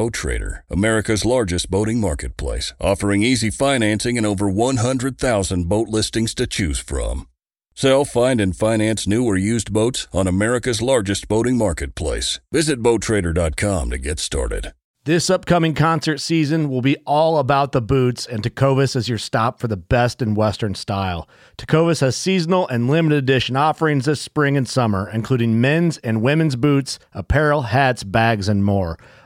Boat Trader, America's largest boating marketplace, offering easy financing and over 100,000 boat listings to choose from. Sell, find, and finance new or used boats on America's largest boating marketplace. Visit BoatTrader.com to get started. This upcoming concert season will be all about the boots, and Tecovas is your stop for the best in Western style. Tecovas has seasonal and limited edition offerings this spring and summer, including men's and women's boots, apparel, hats, bags, and more.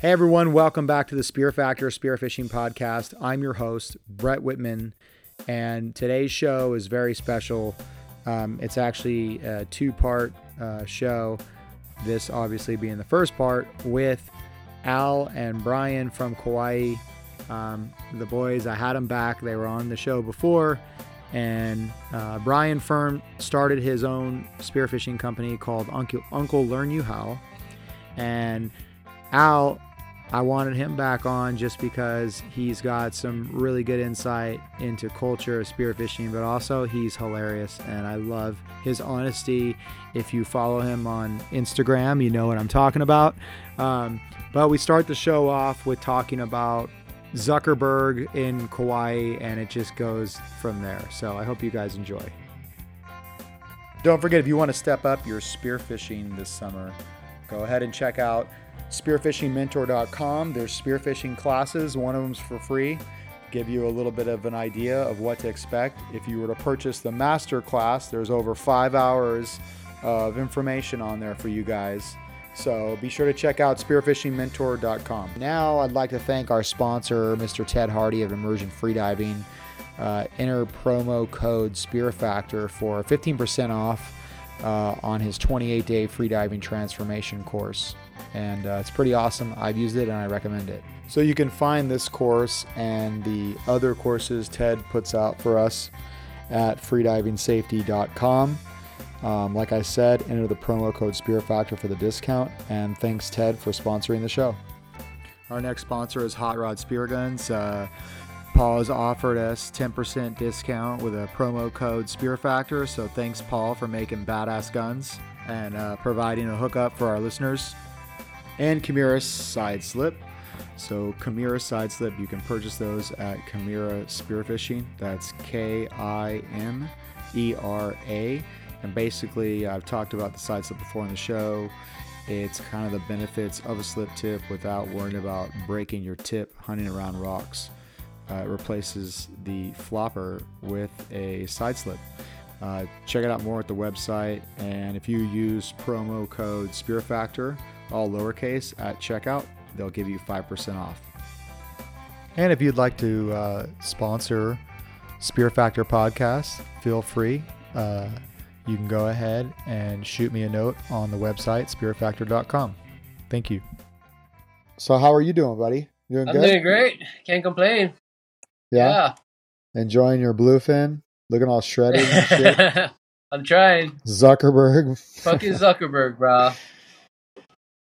Hey everyone, welcome back to the Spear Factor Spearfishing Podcast. I'm your host, Brett Whitman, and today's show is very special. Um, it's actually a two part uh, show, this obviously being the first part with Al and Brian from Kauai. Um, the boys, I had them back. They were on the show before. And uh, Brian Firm started his own spearfishing company called Uncle, Uncle Learn You How. And Al, I wanted him back on just because he's got some really good insight into culture of spearfishing, but also he's hilarious and I love his honesty. If you follow him on Instagram, you know what I'm talking about. Um, but we start the show off with talking about Zuckerberg in Kauai, and it just goes from there. So I hope you guys enjoy. Don't forget, if you want to step up your spearfishing this summer, go ahead and check out spearfishingmentor.com. There's spearfishing classes, one of them's for free. Give you a little bit of an idea of what to expect. If you were to purchase the master class, there's over five hours of information on there for you guys. So be sure to check out spearfishingmentor.com. Now, I'd like to thank our sponsor, Mr. Ted Harty of Immersion Freediving. Uh, enter promo code SpearFactor for 15% off uh, on his 28 day freediving transformation course. And uh, it's pretty awesome. I've used it and I recommend it. So you can find this course and the other courses Ted puts out for us at freedivingsafety.com. Um, like I said, enter the promo code Spear Factor for the discount. And thanks, Ted, for sponsoring the show. Our next sponsor is Hot Rod Spear Guns. Uh, Paul has offered us 10% discount with a promo code Spear Factor. So thanks, Paul, for making badass guns and uh, providing a hookup for our listeners. And Kimera Side Slip. So Kimera Side Slip, you can purchase those at Kimera Spearfishing. That's K I M E R A. And basically, I've talked about the side slip before in the show. It's kind of the benefits of a slip tip without worrying about breaking your tip hunting around rocks. Uh, it replaces the flopper with a side slip. Uh, check it out more at the website. And if you use promo code SpearFactor, all lowercase, at checkout, they'll give you 5% off. And if you'd like to uh, sponsor Spear Factor Podcast, feel free. Uh, you can go ahead and shoot me a note on the website, spearfactor.com. Thank you. So, how are you doing, buddy? Doing good? I'm good? doing great. Can't complain. Yeah? yeah. Enjoying your bluefin? Looking all shredded and shit? I'm trying. Zuckerberg. Fucking Zuckerberg, bro.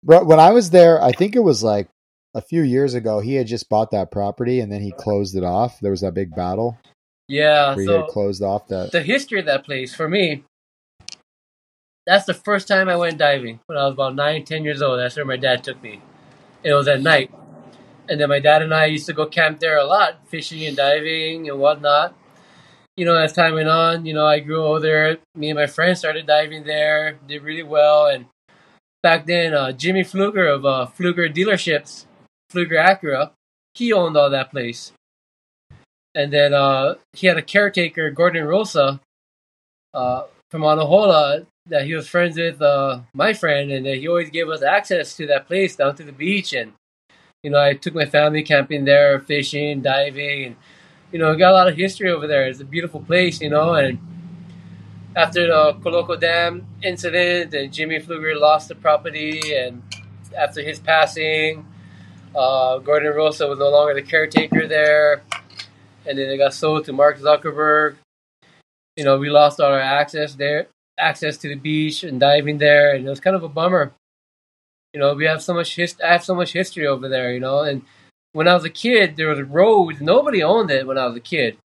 Bro, when I was there, I think it was like a few years ago, he had just bought that property and then he closed it off. There was that big battle. Yeah, where so he had closed off that. The history of that place for me that's the first time I went diving when I was about nine, ten years old. That's where my dad took me. It was at night. And then my dad and I used to go camp there a lot, fishing and diving and whatnot. You know, as time went on, you know, I grew older. Me and my friends started diving there, did really well. And back then, uh, Jimmy Pflueger of uh, Pflueger Dealerships, Pflueger Acura, he owned all that place. And then uh, he had a caretaker, Gordon Rosa, uh, from Anahola that he was friends with uh, my friend, and he always gave us access to that place down to the beach. And you know, I took my family camping there, fishing, diving, and you know, got a lot of history over there. It's a beautiful place, you know. And after the Ka Loko Dam incident, and Jimmy Pflueger lost the property, and after his passing, uh, Gordon Rosa was no longer the caretaker there, and then it got sold to Mark Zuckerberg. You know, we lost all our access there, access to the beach and diving there, and it was kind of a bummer. You know, we have so much hist- I have so much history over there. You know, and when I was a kid, there was roads. Nobody owned it when I was a kid.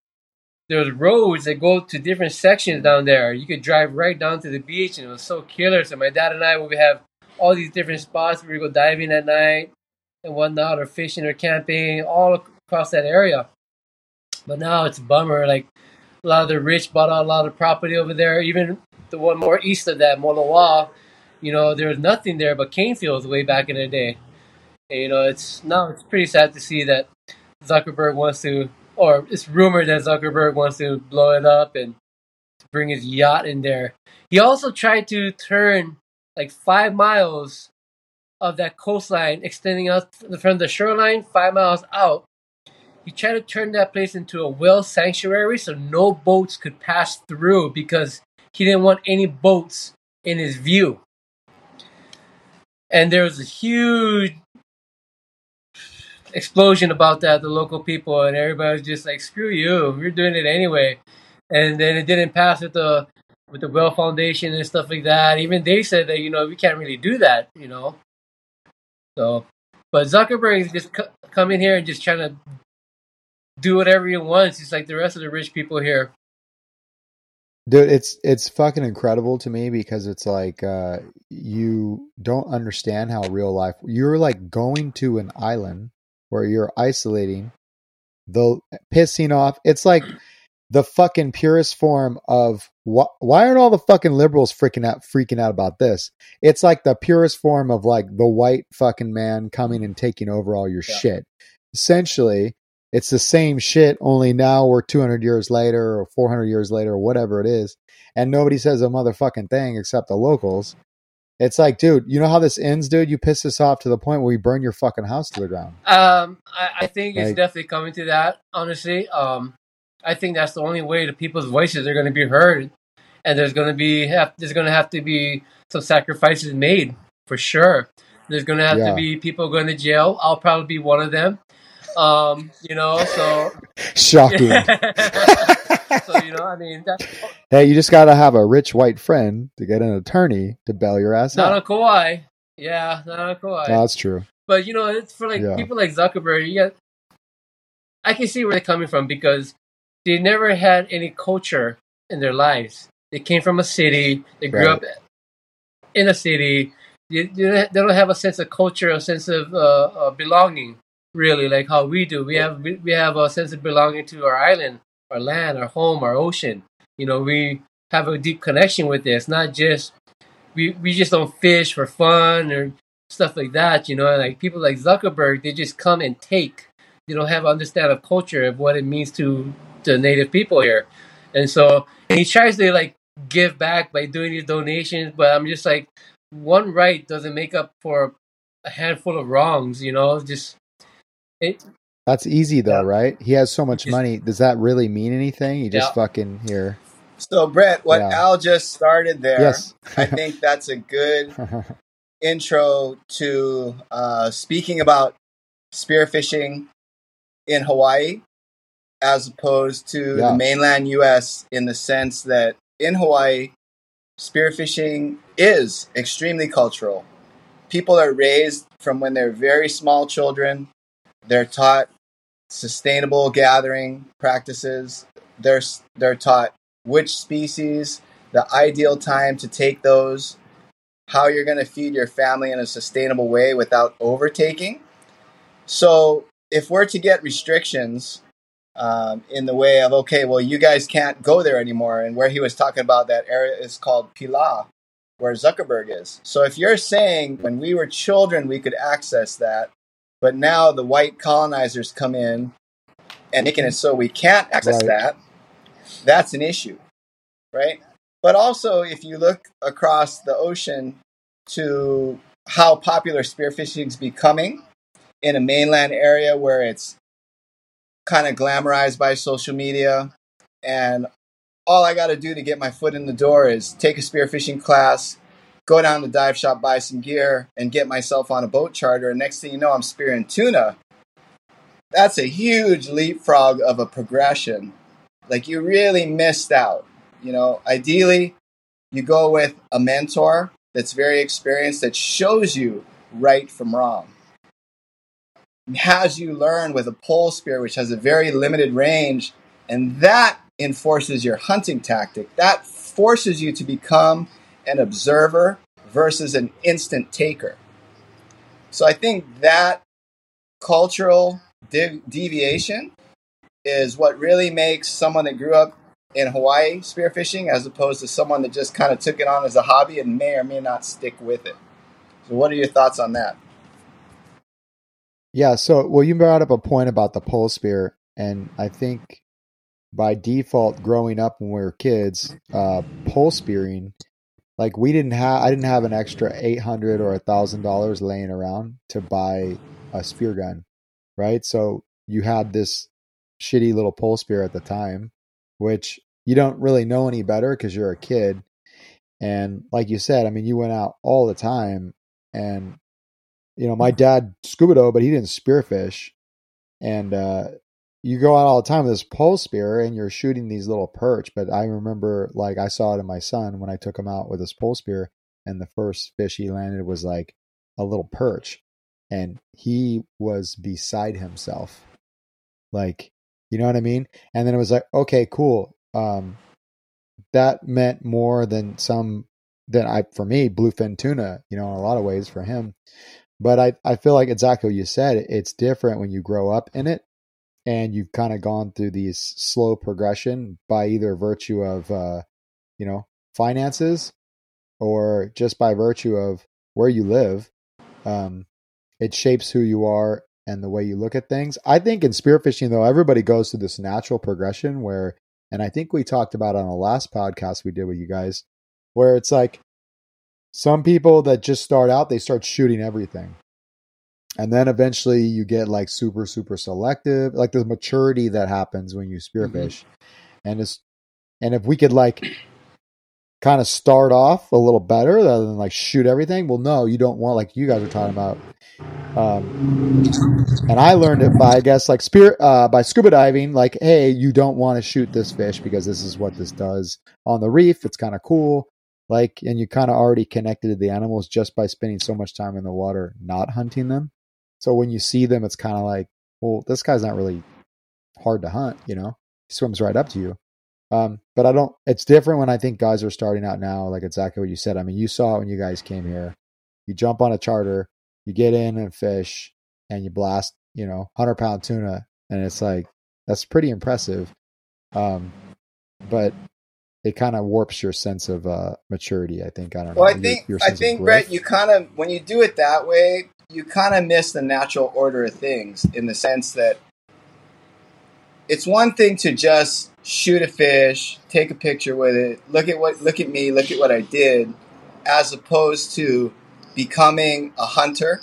There was roads that go to different sections down there. You could drive right down to the beach, and it was so killer. So my dad and I would have all these different spots where we go diving at night and whatnot, or fishing or camping, all across that area. But now it's bummer. Like a lot of the rich bought a lot of property over there. Even the one more east of that, Moloaa, you know, there was nothing there but cane fields way back in the day. And, you know, it's now it's pretty sad to see that Zuckerberg wants to, or it's rumored that Zuckerberg wants to blow it up and bring his yacht in there. He also tried to turn like five miles of that coastline extending out from the shoreline five miles out. He tried to turn that place into a whale sanctuary so no boats could pass through because he didn't want any boats in his view. And there was a huge explosion about that, the local people, and everybody was just like, screw you, we're doing it anyway. And then it didn't pass with the with the well Foundation and stuff like that. Even they said that, you know, we can't really do that, you know. So, but Zuckerberg is just c- coming here and just trying to do whatever he wants. He's like the rest of the rich people here. Dude, it's it's fucking incredible to me because it's like uh, you don't understand how real life. You're like going to an island where you're isolating, the pissing off. It's like the fucking purest form of wh- why aren't all the fucking liberals freaking out freaking out about this? It's like the purest form of like the white fucking man coming and taking over all your Yeah. shit. Essentially, it's the same shit, only now we're 200 years later or 400 years later or whatever it is, and nobody says a motherfucking thing except the locals. It's like, dude, you know how this ends, dude? You piss us off to the point where we burn your fucking house to the ground. Um, I, I think it's definitely coming to that. Honestly, um, I think that's the only way the people's voices are going to be heard, and there's going to be have, there's going to have to be some sacrifices made for sure. There's going to have Yeah. to be people going to jail. I'll probably be one of them. Um, you know, so Shocking. so you know, I mean, hey, you just got to have a rich white friend to get an attorney to bail your ass not out. Not a Kauai. Yeah, not a Kauai. No, that's true. But you know, it's for like Yeah. people like Zuckerberg. You got, I can see where they're coming from because they never had any culture in their lives. They came from a city. They grew Right. up in a city. They, they don't have a sense of culture, a sense of uh, uh, belonging. Really, like how we do. We have we, we have a sense of belonging to our island, our land, our home, our ocean. You know, we have a deep connection with this. Not just we we just don't fish for fun or stuff like that. You know, like people like Zuckerberg, they just come and take. They don't have understand of culture of what it means to the native people here, and so and he tries to like give back by doing these donations. But I'm just like, one right doesn't make up for a handful of wrongs. You know, just it. That's easy though, Yeah. right? He has so much money. Does that really mean anything? You just Yeah. fucking here. So, Brett, what Yeah. Al just started there, Yes. I think that's a good intro to uh, speaking about spearfishing in Hawaii as opposed to Yeah. the mainland U.S. in the sense that in Hawaii, spearfishing is extremely cultural. People are raised from when they're very small children, they're taught sustainable gathering practices, they're, they're taught which species, the ideal time to take those, how you're going to feed your family in a sustainable way without overtaking. So, if we're to get restrictions um, in the way of, okay, well, you guys can't go there anymore, and where he was talking about that area is called Pilaa, where Zuckerberg is. So, if you're saying when we were children we could access that, but now the white colonizers come in and making it so we can't access Right. that, that's an issue, right? But also, if you look across the ocean to how popular spearfishing is becoming in a mainland area where it's kind of glamorized by social media and all I got to do to get my foot in the door is take a spearfishing class, go down to the dive shop, buy some gear, and get myself on a boat charter. And next thing you know, I'm spearing tuna. That's a huge leapfrog of a progression. Like you really missed out. You know, ideally, you go with a mentor that's very experienced that shows you right from wrong. Has you learn with a pole spear, which has a very limited range, and that enforces your hunting tactic. That forces you to become an observer versus an instant taker. So I think that cultural de- deviation is what really makes someone that grew up in Hawaii spearfishing as opposed to someone that just kind of took it on as a hobby and may or may not stick with it. So, what are your thoughts on that? Yeah, so well, you brought up a point about the pole spear, and I think by default, growing up when we were kids, uh, pole spearing, like we didn't have, I didn't have an extra eight hundred or a thousand dollars laying around to buy a spear gun, right? So you had this shitty little pole spear at the time, which you don't really know any better because you're a kid. And like you said, I mean, you went out all the time, and you know, my dad scuba dove, but he didn't spearfish, and uh, you go out all the time with this pole spear and you're shooting these little perch. But I remember, like, I saw it in my son when I took him out with his pole spear, and the first fish he landed was like a little perch, and he was beside himself. Like, you know what I mean? And then it was like, okay, cool. Um, that meant more than some than I for me bluefin tuna. You know, in a lot of ways for him. But I I feel like exactly what you said. It's different when you grow up in it and you've kind of gone through these slow progression by either virtue of uh, you know finances or just by virtue of where you live um, it shapes who you are and the way you look at things. I think in spearfishing though everybody goes through this natural progression where and i think we talked about on the last podcast we did with you guys where it's like some people that just start out they start shooting everything and then eventually you get like super super selective like the maturity that happens when you spearfish mm-hmm. and it's and if we could like kind of start off a little better rather than like shoot everything well no you don't want like you guys are talking about um and i learned it by i guess like spirit uh by scuba diving like hey you don't want to shoot this fish because this is what this does on the reef it's kind of cool like and you kind of already connected to the animals just by spending so much time in the water not hunting them so when you see them, it's kind of like, well, this guy's not really hard to hunt, you know? He swims right up to you. Um, but I don't, it's different when I think guys are starting out now, like exactly what you said. I mean, you saw it when you guys came here. You jump on a charter, you get in and fish, and you blast, you know, 100 pound tuna. And it's like, that's pretty impressive. Um, but it kind of warps your sense of uh, maturity. I think I don't know. well, know. I think your, your I think Brett, you kind of when you do it that way, you kind of miss the natural order of things in the sense that it's one thing to just shoot a fish, take a picture with it, look at what look at me, look at what I did, as opposed to becoming a hunter,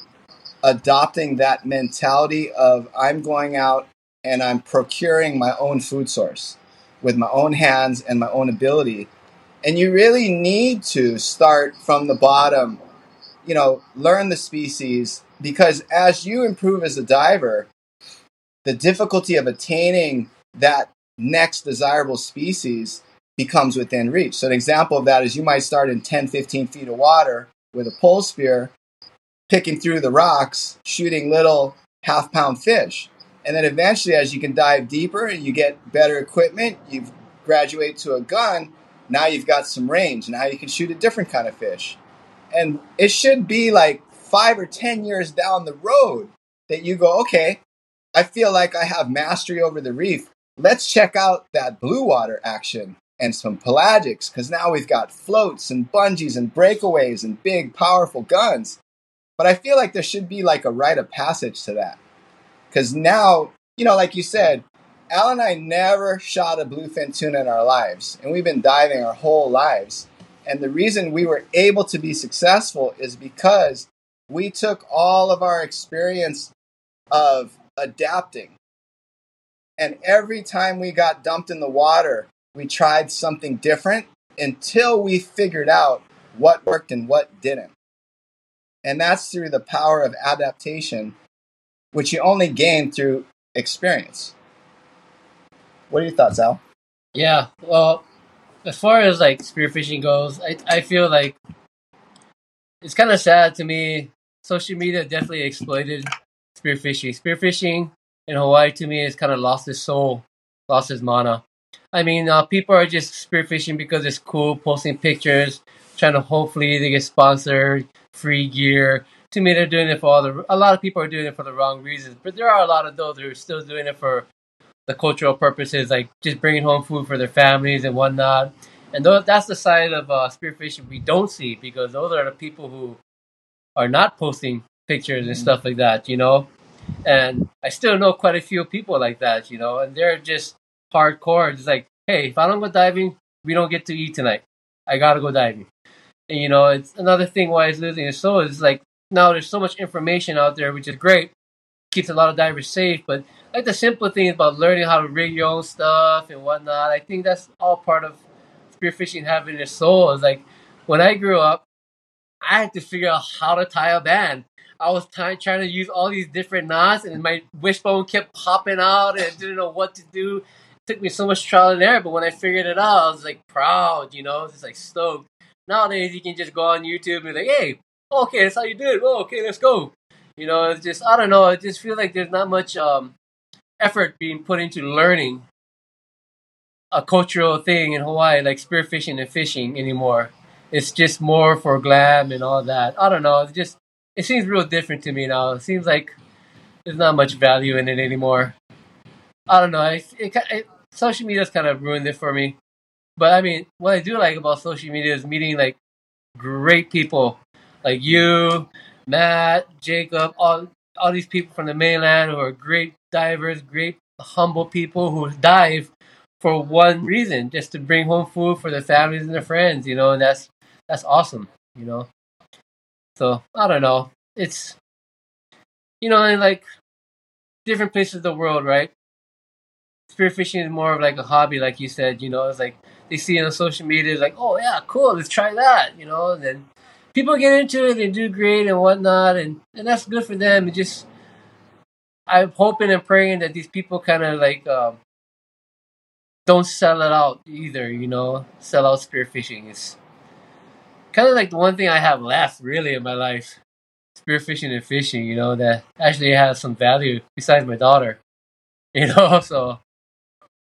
adopting that mentality of I'm going out and I'm procuring my own food source with my own hands and my own ability. And you really need to start from the bottom you know, learn the species because as you improve as a diver, the difficulty of attaining that next desirable species becomes within reach. So, an example of that is you might start in 10, 15 feet of water with a pole spear, picking through the rocks, shooting little half pound fish. And then eventually, as you can dive deeper and you get better equipment, you graduate to a gun, now you've got some range. Now you can shoot a different kind of fish. And it should be like five or 10 years down the road that you go, okay, I feel like I have mastery over the reef. Let's check out that blue water action and some pelagics because now we've got floats and bungees and breakaways and big, powerful guns. But I feel like there should be like a rite of passage to that. Because now, you know, like you said, Al and I never shot a bluefin tuna in our lives, and we've been diving our whole lives. And the reason we were able to be successful is because we took all of our experience of adapting. And every time we got dumped in the water, we tried something different until we figured out what worked and what didn't. And that's through the power of adaptation, which you only gain through experience. What are your thoughts, Al? Yeah, well, as far as like spearfishing goes, I I feel like it's kind of sad to me. Social media definitely exploited spearfishing. Spearfishing in Hawaii to me has kind of lost its soul, lost its mana. I mean, uh, people are just spearfishing because it's cool, posting pictures, trying to hopefully they get sponsored, free gear. To me, they're doing it for all the. A lot of people are doing it for the wrong reasons, but there are a lot of those who are still doing it for the cultural purposes, like just bringing home food for their families and whatnot. And those, that's the side of uh, spearfishing we don't see because those are the people who are not posting pictures and stuff like that, you know. And I still know quite a few people like that, you know, and they're just hardcore. It's like, hey, if I don't go diving, we don't get to eat tonight. I gotta go diving. And you know, it's another thing why it's losing its soul is like now there's so much information out there, which is great, keeps a lot of divers safe, but like the simple things about learning how to rig your own stuff and whatnot. I think that's all part of spearfishing having a soul. Is like when I grew up, I had to figure out how to tie a band. I was t- trying to use all these different knots, and my wishbone kept popping out, and I didn't know what to do. It took me so much trial and error, but when I figured it out, I was like proud, you know, just like stoked. Nowadays, you can just go on YouTube and be like, "Hey, okay, that's how you do it. Oh, okay, let's go." You know, it's just I don't know. I just feel like there's not much um, effort being put into learning a cultural thing in Hawaii, like spearfishing and fishing anymore. It's just more for glam and all that. I don't know. It just it seems real different to me now. It seems like there's not much value in it anymore. I don't know. It, it, it social media's kind of ruined it for me. But I mean, what I do like about social media is meeting like great people, like you, Matt, Jacob, all all these people from the mainland who are great divers, great humble people who dive for one reason, just to bring home food for their families and their friends, you know, and that's that's awesome, you know. So I don't know. It's you know, in like different places of the world, right? Spearfishing is more of like a hobby, like you said, you know, it's like they see it on social media, like, oh yeah, cool, let's try that, you know, and then people get into it, they do great and whatnot, and, and that's good for them. It just I'm hoping and praying that these people kind of like um, don't sell it out either. You know, sell out spearfishing is kind of like the one thing I have left really in my life: spearfishing and fishing. You know, that actually has some value besides my daughter. You know, so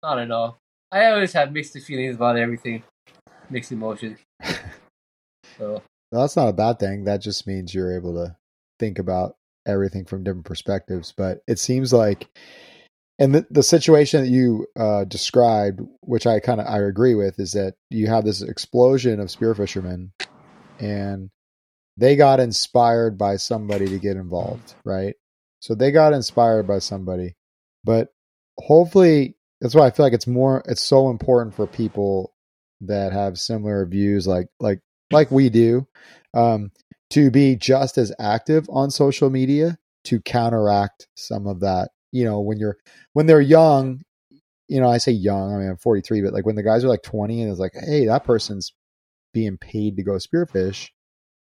I don't know. I always have mixed feelings about everything, mixed emotions. So well, that's not a bad thing. That just means you're able to think about everything from different perspectives. But it seems like, and the, the situation that you uh, described, which I kind of I agree with, is that you have this explosion of spearfishermen, and they got inspired by somebody to get involved, right? So they got inspired by somebody, but hopefully that's why I feel like it's more it's so important for people that have similar views like like like we do um, to be just as active on social media to counteract some of that. You know when you're when they're young you know i say young i mean i'm 43 but like when the guys are like 20 and it's like hey that person's being paid to go spearfish.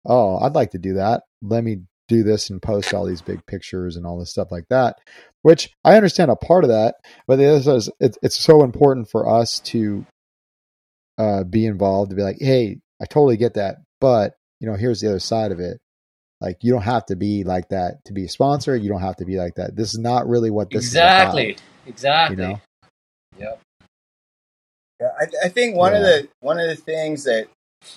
Oh i'd like to do that. Let me do this and post all these big pictures and all this stuff like that which i understand a part of that but the other is it's so important for us to uh, be involved to be like hey i totally get that but you know here's the other side of it. Like you don't have to be like that to be a sponsor. You don't have to be like that. This is not really what this exactly is about, exactly. you know? Yep. Yeah, I, I think one of the one of the things that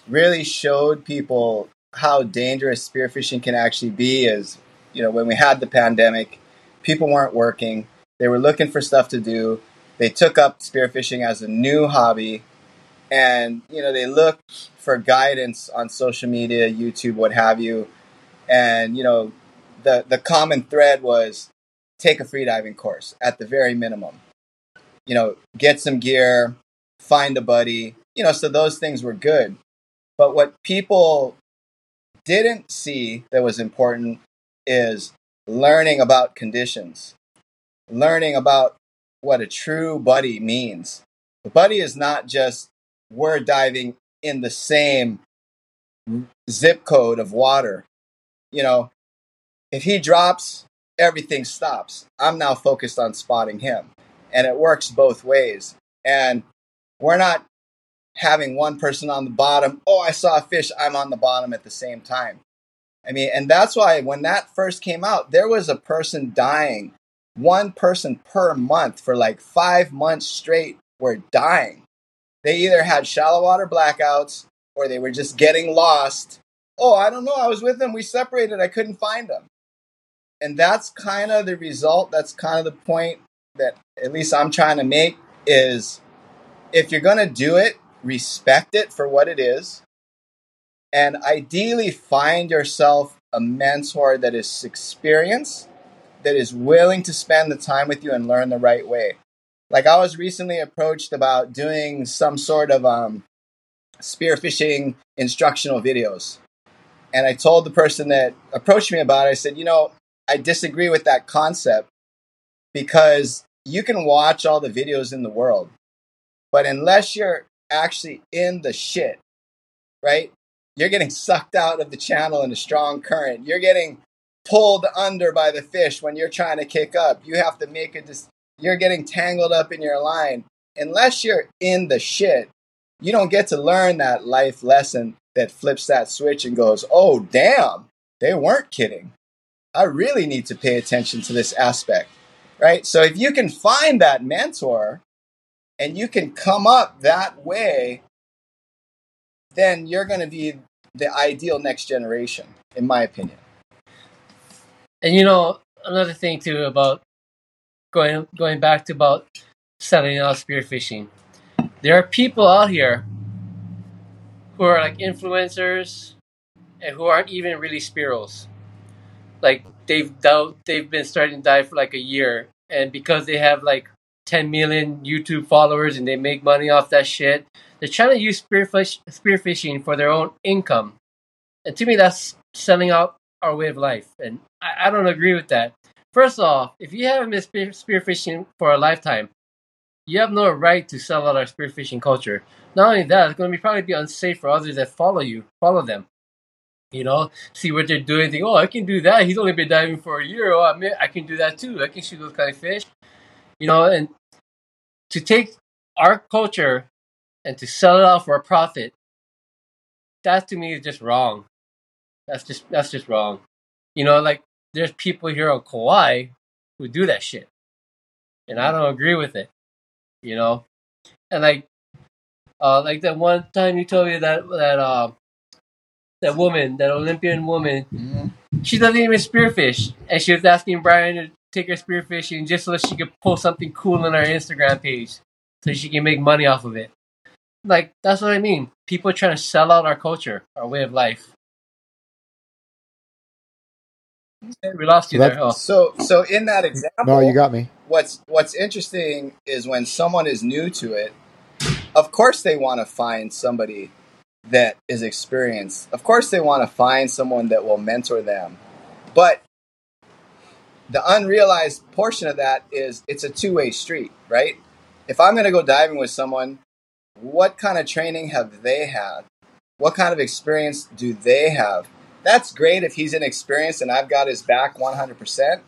really showed people how dangerous spearfishing can actually be is, you know, when we had the pandemic, people weren't working, they were looking for stuff to do. They took up spearfishing as a new hobby, and you know they look for guidance on social media, YouTube, what have you, and you know the the common thread was take a freediving course at the very minimum you know, get some gear, find a buddy, you know, so those things were good. But what people didn't see that was important is learning about conditions, learning about what a true buddy means. A buddy is not just we're diving in the same zip code of water. You know, if he drops, everything stops. I'm now focused on spotting him. And it works both ways. And we're not having one person on the bottom, oh, I saw a fish, I'm on the bottom at the same time. I mean, and that's why when that first came out, there was a person dying, one person per month for like five months straight were dying. They either had shallow water blackouts or they were just getting lost. Oh, I don't know. I was with them. We separated. I couldn't find them. And that's kind of the result. That's kind of the point that at least I'm trying to make is if you're going to do it, respect it for what it is. And ideally, find yourself a mentor that is experienced, that is willing to spend the time with you and learn the right way. Like I was recently approached about doing some sort of um, spearfishing instructional videos. And I told the person that approached me about it, I said, you know, I disagree with that concept because you can watch all the videos in the world, but unless you're actually in the shit, right? You're getting sucked out of the channel in a strong current. You're getting pulled under by the fish when you're trying to kick up. You have to make a dis- you're getting tangled up in your line. Unless you're in the shit, you don't get to learn that life lesson that flips that switch and goes, oh, damn, they weren't kidding. I really need to pay attention to this aspect, right? So if you can find that mentor and you can come up that way, then you're going to be the ideal next generation, in my opinion. And you know, another thing too about going going back to about selling out spearfishing there are people out here who are like influencers and who aren't even really spearos. Like they've they've been starting to dive for like a year, and because they have like 10 million YouTube followers and they make money off that shit, they're trying to use spearfish spearfishing for their own income. And to me, that's selling out our way of life, and I, I don't agree with that. First off, if you haven't been spear, spearfishing for a lifetime, you have no right to sell out our spearfishing culture. Not only that, it's going to be probably be unsafe for others that follow you, follow them. You know, see what they're doing. Think, oh, I can do that. He's only been diving for a year. Oh, I, mean, I can do that too. I can shoot those kind of fish. You know, and to take our culture and to sell it out for a profit, that to me is just wrong. That's just that's just wrong. You know, like there's people here on Kauai who do that shit, and I don't agree with it you know, and like, uh, like that one time you told me that that uh, that woman, that Olympian woman, mm-hmm. she doesn't even spearfish, and she was asking Brian to take her spearfishing just so that she could post something cool on our Instagram page, so she can make money off of it. Like that's what I mean. People trying to sell out our culture, our way of life. We lost you so there. Oh. So, so in that example, no, you got me what's what's interesting is when someone is new to it, of course they want to find somebody that is experienced. Of course they want to find someone that will mentor them. But the unrealized portion of that is it's a two-way street, right? If I'm going to go diving with someone, what kind of training have they had? What kind of experience do they have? That's great if he's inexperienced and I've got his back 100%.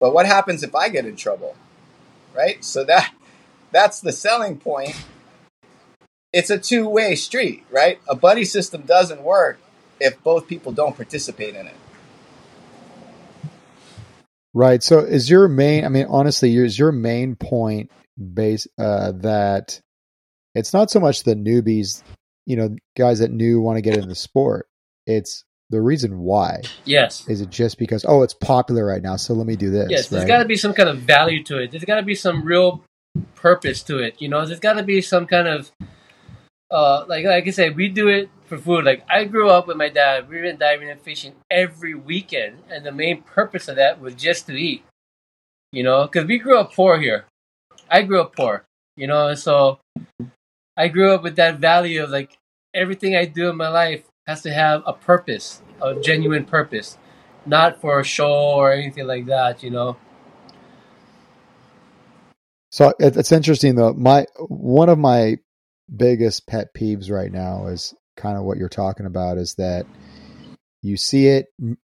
But what happens if I get in trouble? right? So that that's the selling point. It's a two-way street, right? A buddy system doesn't work if both people don't participate in it. Right. So is your main I mean honestly, is your main point base uh, that it's not so much the newbies, you know, guys that new want to get into the sport. It's the reason why. Yes. Is it just because oh it's popular right now, so let me do this? Yes, there's right? got to be some kind of value to it. There's got to be some real purpose to it. You know, there's got to be some kind of uh like like I said, we do it for food. Like I grew up with my dad. We went diving and fishing every weekend, and the main purpose of that was just to eat. You know, because we grew up poor here. I grew up poor. You know, so I grew up with that value of like everything I do in my life has to have a purpose, a genuine purpose, not for a show or anything like that. You know. So it's interesting though. My one of my biggest pet peeves right now is kind of what you're talking about is that you see it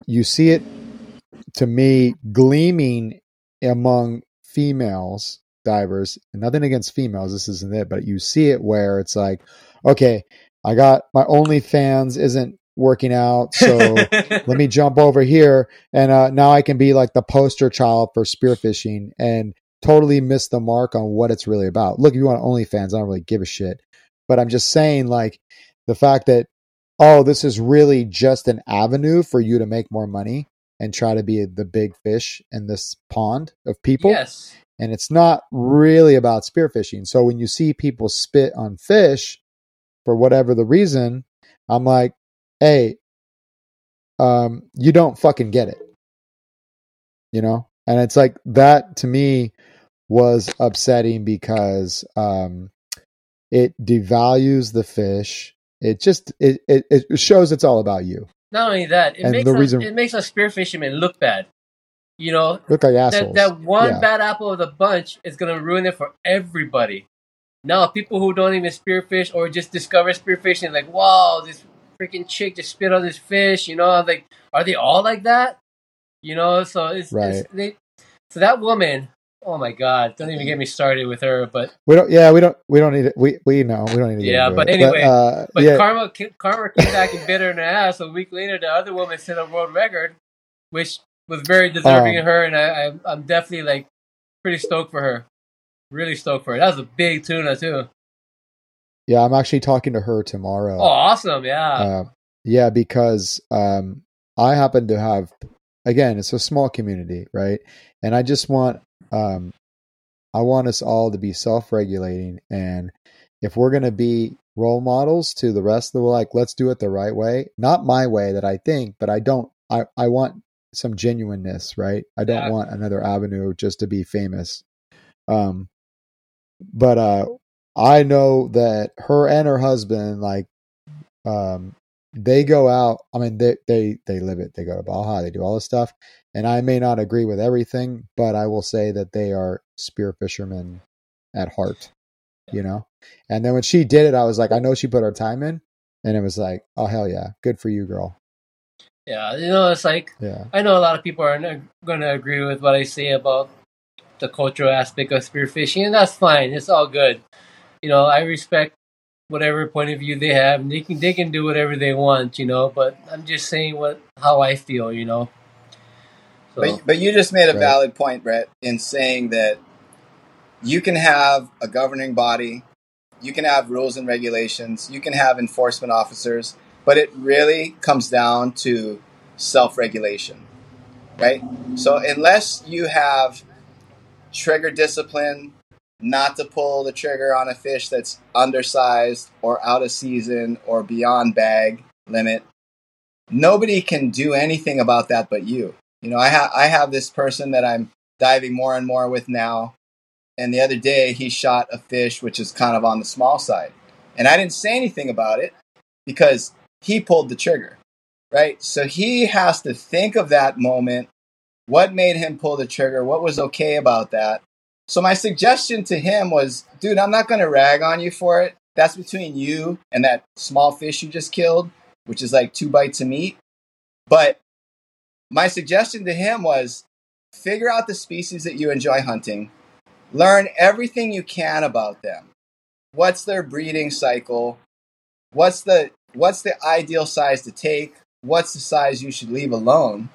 you see it to me gleaming among females divers nothing against females this isn't it but you see it where it's like okay i got my onlyfans isn't working out so let me jump over here. And uh, now i can be like the poster child for spearfishing and totally miss the mark on what it's really about. Look if you want onlyfans i don't really give a shit. But i'm just saying like the fact that oh this is really just an avenue for you to make more money and try to be the big fish in this pond of people. Yes. and it's not really about spearfishing so when you see people spit on fish for whatever the reason i'm like hey um you don't fucking get it you know and it's like that to me was upsetting because um it devalues the fish it just it, it it shows it's all about you Not only that, it And makes the us, reason- it makes us spear fishermen look bad. You know, look like that, assholes that one Yeah. bad apple of the bunch is gonna ruin it for everybody. Now, people who don't even spearfish or just discover spearfishing, like, wow, this freaking chick just spit on this fish. You know, I'm like, are they all like that? You know, so it's, Right. it's they, so that woman. Oh my God! Don't even get me started with her. But we don't yeah we don't we don't need it we we know we don't need to Yeah, but it. anyway, uh, but yeah karma karma came back and bit her in the ass. A week later, the other woman set a world record, which was very deserving Um, of her, and I, I I'm definitely like pretty stoked for her. Really stoked for it. That was a big tuna too. yeah i'm actually talking to her tomorrow Oh, awesome! Yeah, Uh, yeah, because um, I happen to have, again, it's a small community, right? And I just want, um, I want us all to be self-regulating, and if we're going to be role models to the rest of the like, let's do it the right way, not my way that I think, but I don't. I I want some genuineness, right? I don't Yeah. want another avenue just to be famous. Um, but uh, I know that her and her husband, like, um, they go out. I mean, they they they live it. They go to Baja. They do all this stuff, and I may not agree with everything, but I will say that they are spear fishermen at heart. You know. And then when she did it, I was like, I know she put her time in, and it was like, oh hell yeah, good for you, girl. yeah. You know, it's like Yeah, I know a lot of people are not going to agree with what I say about the cultural aspect of spearfishing, and that's fine. It's all good. You know, I respect whatever point of view they have, they can they can do whatever they want. You know, but I'm just saying what how I feel. You know. So, But, but you just made a Right. valid point, Brett, in saying that you can have a governing body, you can have rules and regulations, you can have enforcement officers, but it really comes down to self regulation, right? So unless you have trigger discipline, not to pull the trigger on a fish that's undersized or out of season or beyond bag limit, nobody can do anything about that but you. You know, I have I have this person that I'm diving more and more with now, and the other day he shot a fish which is kind of on the small side, and I didn't say anything about it because he pulled the trigger, right? So he has to think of that moment, what made him pull the trigger, what was okay about that. So my suggestion to him was, dude, I'm not going to rag on you for it. That's between you and that small fish you just killed, which is like two bites of meat. But my suggestion to him was figure out the species that you enjoy hunting, learn everything you can about them. What's their breeding cycle? What's the what's the ideal size to take? What's the size you should leave alone?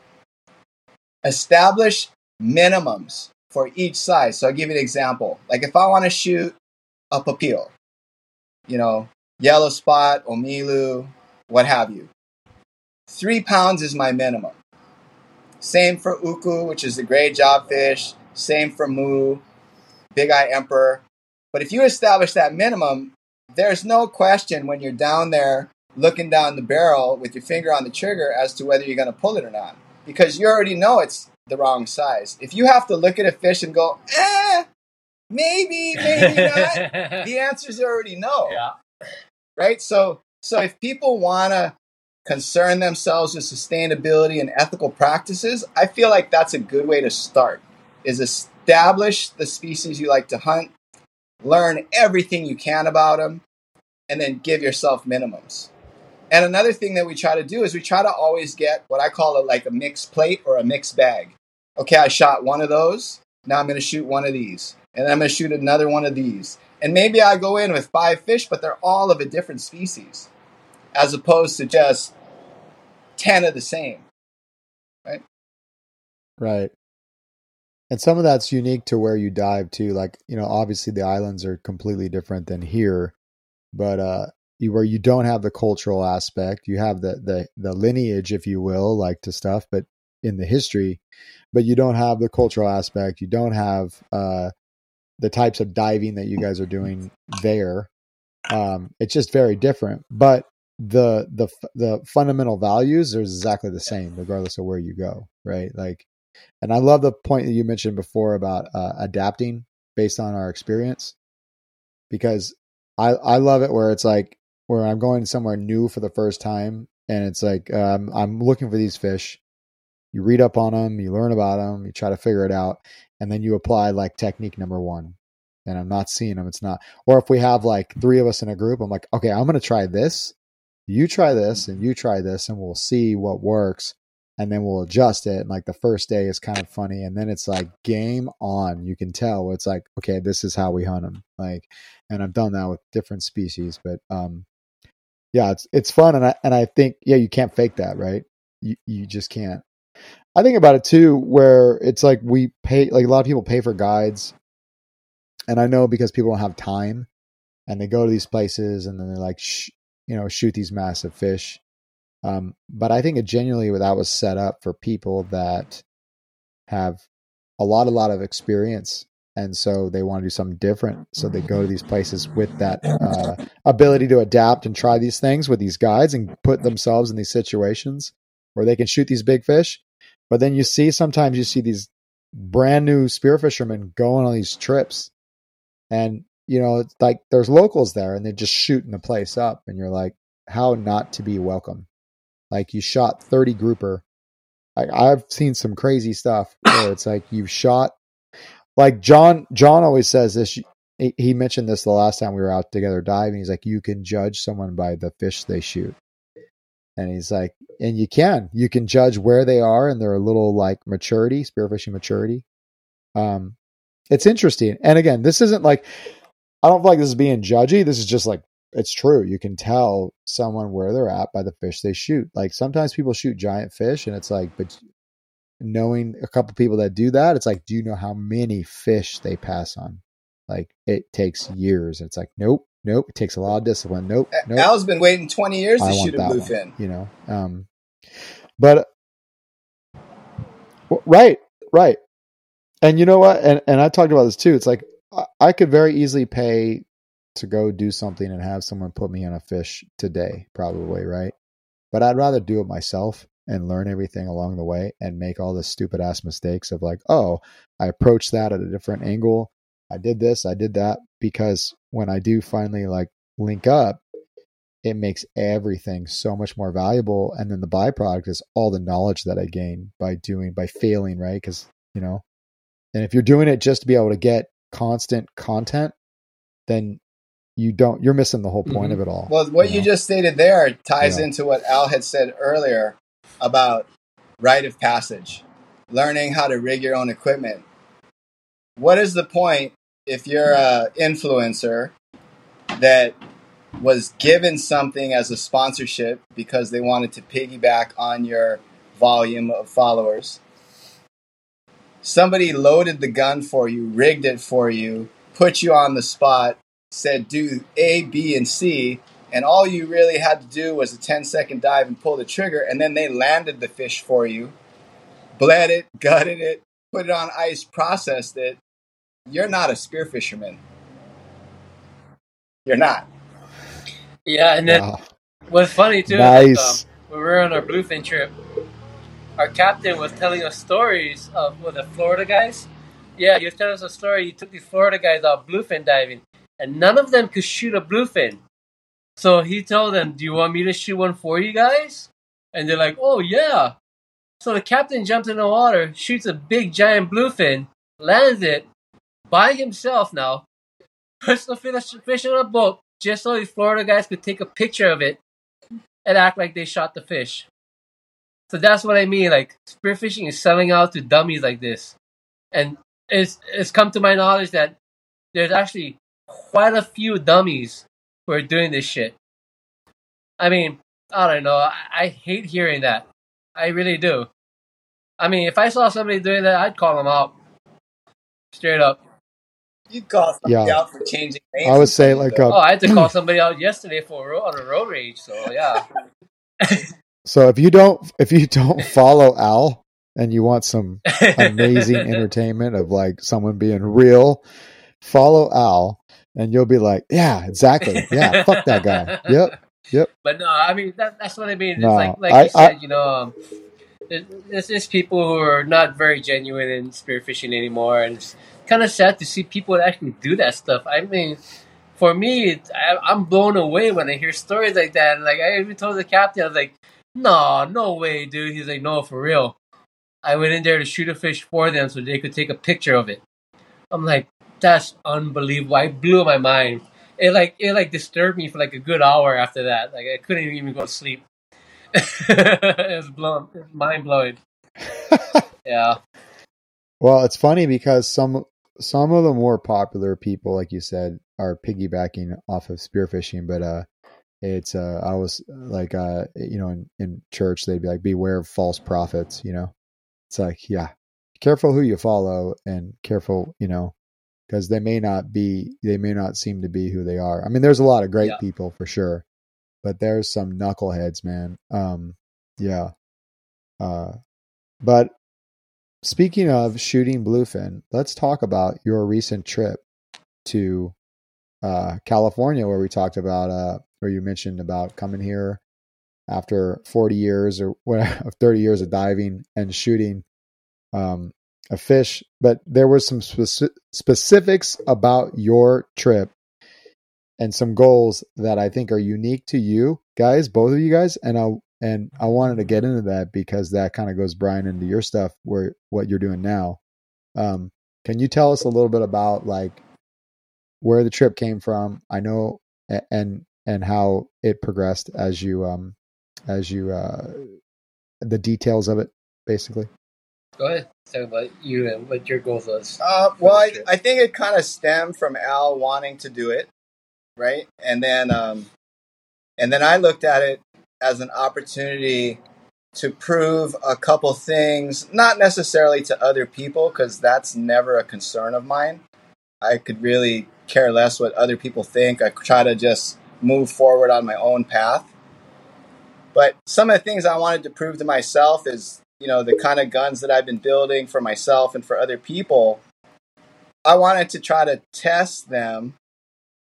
Establish minimums for each size. So I'll give you an example. Like if I want to shoot a papio, you know, yellow spot, omilu, what have you. Three pounds is my minimum. Same for uku, which is the gray jobfish. Same for mu, big eye emperor. But if you establish that minimum, there's no question when you're down there looking down the barrel with your finger on the trigger as to whether you're going to pull it or not. Because you already know it's the wrong size. If you have to look at a fish and go, eh, Maybe, maybe not. the answer is already no. yeah. right? So, so if people want to concern themselves with sustainability and ethical practices, I feel like that's a good way to start. Is establish the species you like to hunt, learn everything you can about them, and then give yourself minimums. And another thing that we try to do is we try to always get what I call it like a mixed plate or a mixed bag. Okay, I shot one of those. Now I'm going to shoot one of these. And then I'm going to shoot another one of these. And maybe I go in with five fish, but they're all of a different species, as opposed to just 10 of the same. Right. Right. And some of that's unique to where you dive too. Like, you know, obviously the islands are completely different than here, but uh where you don't have the cultural aspect, you have the the the lineage, if you will, like to stuff, but in the history, but you don't have the cultural aspect. You don't have uh the types of diving that you guys are doing there. Um, it's just very different, but the the the fundamental values are exactly the same regardless of where you go, right? Like, and I love the point that you mentioned before about uh, adapting based on our experience, because I I love it where it's like where I'm going somewhere new for the first time, and it's like um, I'm looking for these fish. You read up on them, you learn about them, you try to figure it out, and then you apply like technique number one and i'm not seeing them it's not or if we have like three of us in a group i'm like okay i'm going to try this you try this and you try this and we'll see what works and then we'll adjust it and like the first day is kind of funny and then it's like game on you can tell it's like okay this is how we hunt them like and i've done that with different species but um yeah it's it's fun and i and i think yeah you can't fake that right? You you just can't. I think about it too, where it's like we pay, like a lot of people pay for guides, and I know because people don't have time, and they go to these places and then they're like, sh- you know, shoot these massive fish. Um, but I think it genuinely that was set up for people that have a lot, a lot of experience, and so they want to do something different. So they go to these places with that uh, ability to adapt and try these things with these guides and put themselves in these situations where they can shoot these big fish but then you see sometimes you see these brand new spear fishermen going on these trips, and you know it's like there's locals there, and they're just shooting the place up, and you're like, how not to be welcome? Like you shot 30 grouper. Like I've seen some crazy stuff where it's like you've shot. Like John, John always says this. He mentioned this the last time we were out together diving. He's like, you can judge someone by the fish they shoot. And he's like, and you can, you can judge where they are and their little like maturity, spearfishing maturity. Um, it's interesting. And again, this isn't like, I don't feel like this is being judgy. This is just like, it's true. You can tell someone where they're at by the fish they shoot. Like sometimes people shoot giant fish and it's like, but knowing a couple people that do that, it's like, do you know how many fish they pass on? Like it takes years. It's like, nope, Nope, it takes a lot of discipline. Nope, nope. Al's been waiting 20 years to I shoot a bluefin. you know. Um, but right, right, and you know what? And and I talked about this too. It's like I, I could very easily pay to go do something and have someone put me on a fish today, probably right. But I'd rather do it myself and learn everything along the way and make all the stupid ass mistakes of like, oh, I approached that at a different angle. I did this, I did that because when I do finally like link up, it makes everything so much more valuable. And then the byproduct is all the knowledge that I gain by doing, by failing, right? Because, you know, and if you're doing it just to be able to get constant content, then you don't, you're missing the whole point Mhm. of it all. Well, what you know? just stated there ties Yeah. into what Al had said earlier about rite of passage, learning how to rig your own equipment. What is the point if you're an influencer that was given something as a sponsorship because they wanted to piggyback on your volume of followers? Somebody loaded the gun for you, rigged it for you, put you on the spot, said do A, B, and C, and all you really had to do was a 10 second dive and pull the trigger, and then they landed the fish for you, bled it, gutted it, put it on ice, processed it. You're not a spear fisherman. You're not. Yeah, and then Wow. what's funny too, is, Nice. um, when we were on our bluefin trip, our captain was telling us stories of with the Florida guys. Yeah, he was telling us a story. He took these Florida guys out bluefin diving, and none of them could shoot a bluefin. So he told them, "Do you want me to shoot one for you guys?" And they're like, "Oh yeah." So the captain jumps in the water, shoots a big giant bluefin, lands it by himself now, puts the fish, on a boat just so these Florida guys could take a picture of it and act like they shot the fish. So that's what I mean. Like spearfishing is selling out to dummies like this, and it's it's come to my knowledge that there's actually quite a few dummies who are doing this shit. I mean, I don't know. I, I hate hearing that. I really do. I mean, if I saw somebody doing that, I'd call them out straight up. You'd call somebody Yeah. out for changing names. I would say like Oh, uh, I had to call somebody out yesterday for a road, on a road rage. So yeah, so if you don't if you don't follow Al and you want some amazing entertainment of like someone being real, follow Al and you'll be like, yeah, exactly. Yeah, fuck that guy. Yep. Yep. But no, I mean that, that's what I mean. It's No, like like I- you said, you know, um, it's just people who are not very genuine in spearfishing anymore, and it's kind of sad to see people actually do that stuff. I mean, for me, I, I'm blown away when I hear stories like that. And like I even told the captain, I was like, "No, no way, dude." He's like, "No, for real." I went in there to shoot a fish for them so they could take a picture of it. I'm like, that's unbelievable. I blew my mind. It like it like disturbed me for like a good hour after that. Like I couldn't even go to sleep. it was blown, mind blowing. Yeah, Well, it's funny because some some of the more popular people, like you said, are piggybacking off of spearfishing, but uh it's uh I was like uh you know in, in church they'd be like beware of false prophets, you know. It's like, yeah. Careful who you follow and careful, you know, because they may not be they may not seem to be who they are. I mean, there's a lot of great Yeah. people for sure, but there's some knuckleheads, man. Um yeah. Uh but Speaking of shooting bluefin, let's talk about your recent trip to uh, California, where we talked about, uh, where you mentioned about coming here after 40 years or what, 30 years of diving and shooting um, a fish. But there were some speci- specifics about your trip and some goals that I think are unique to you guys, both of you guys. And I and I wanted to get into that because that kind of goes Brian into your stuff where what you're doing now. Um, can you tell us a little bit about like where the trip came from? I know and and how it progressed as you um as you uh the details of it basically. go ahead. Talk about you and what your goals was. Uh, well, I, I think it kind of stemmed from Al wanting to do it, right? And then, um, and then I looked at it as an opportunity to prove a couple things, not necessarily to other people, because that's never a concern of mine. I could really care less what other people think. I try to just move forward on my own path. But some of the things I wanted to prove to myself is, you know, the kind of guns that I've been building for myself and for other people. I wanted to try to test them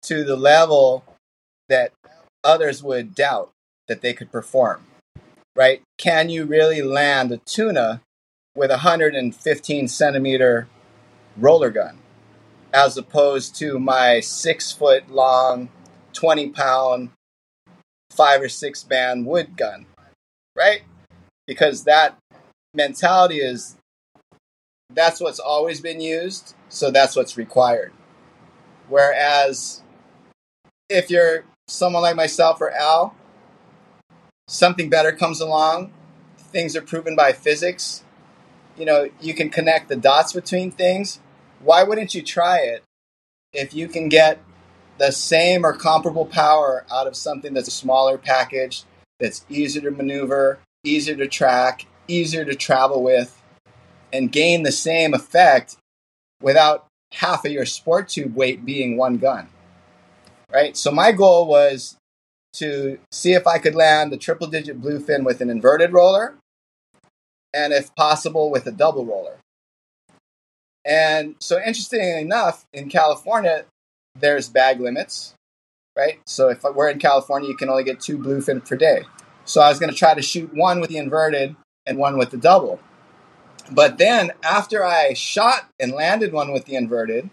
to the level that others would doubt that they could perform. Right? Can you really land a tuna with a 115 centimeter roller gun as opposed to my six foot long, 20 pound, five or six band wood gun? Right? Because that mentality is that's what's always been used, so that's what's required. Whereas if you're someone like myself or Al, something better comes along, things are proven by physics, you know, you can connect the dots between things. Why wouldn't you try it if you can get the same or comparable power out of something that's a smaller package, that's easier to maneuver, easier to track, easier to travel with, and gain the same effect without half of your sport tube weight being one gun? Right? So my goal was to see if I could land a triple digit bluefin with an inverted roller and if possible with a double roller. And so interestingly enough, in California, there's bag limits, right? So if we're in California, you can only get two bluefin per day. So I was going to try to shoot one with the inverted and one with the double. But then after I shot and landed one with the inverted,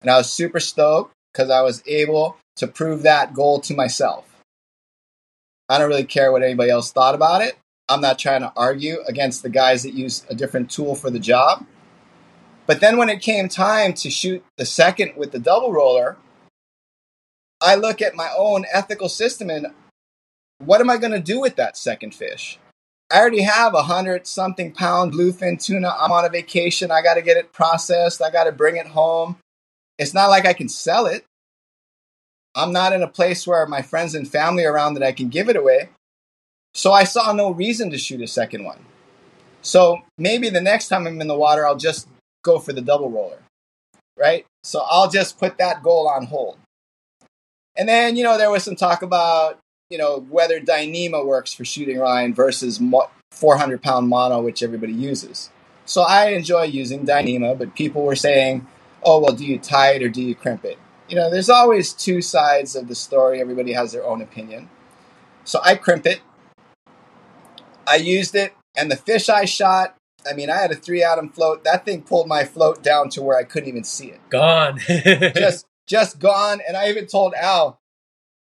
and I was super stoked because I was able to prove that goal to myself. I don't really care what anybody else thought about it. I'm not trying to argue against the guys that use a different tool for the job. But then when it came time to shoot the second with the double roller, I look at my own ethical system and what am I going to do with that second fish? I already have a hundred something pound bluefin tuna. I'm on a vacation. I got to get it processed. I got to bring it home. It's not like I can sell it. I'm not in a place where my friends and family are around that I can give it away. So I saw no reason to shoot a second one. So maybe the next time I'm in the water, I'll just go for the double roller, right? So I'll just put that goal on hold. And then, you know, there was some talk about, you know, whether Dyneema works for shooting line versus 400 pound mono, which everybody uses. So I enjoy using Dyneema, but people were saying, oh, well, do you tie it or do you crimp it? You know, there's always two sides of the story. Everybody has their own opinion. So I crimp it. I used it, and the fish I shot, I mean, I had a three atom float. That thing pulled my float down to where I couldn't even see it. Gone. just just gone. And I even told Al,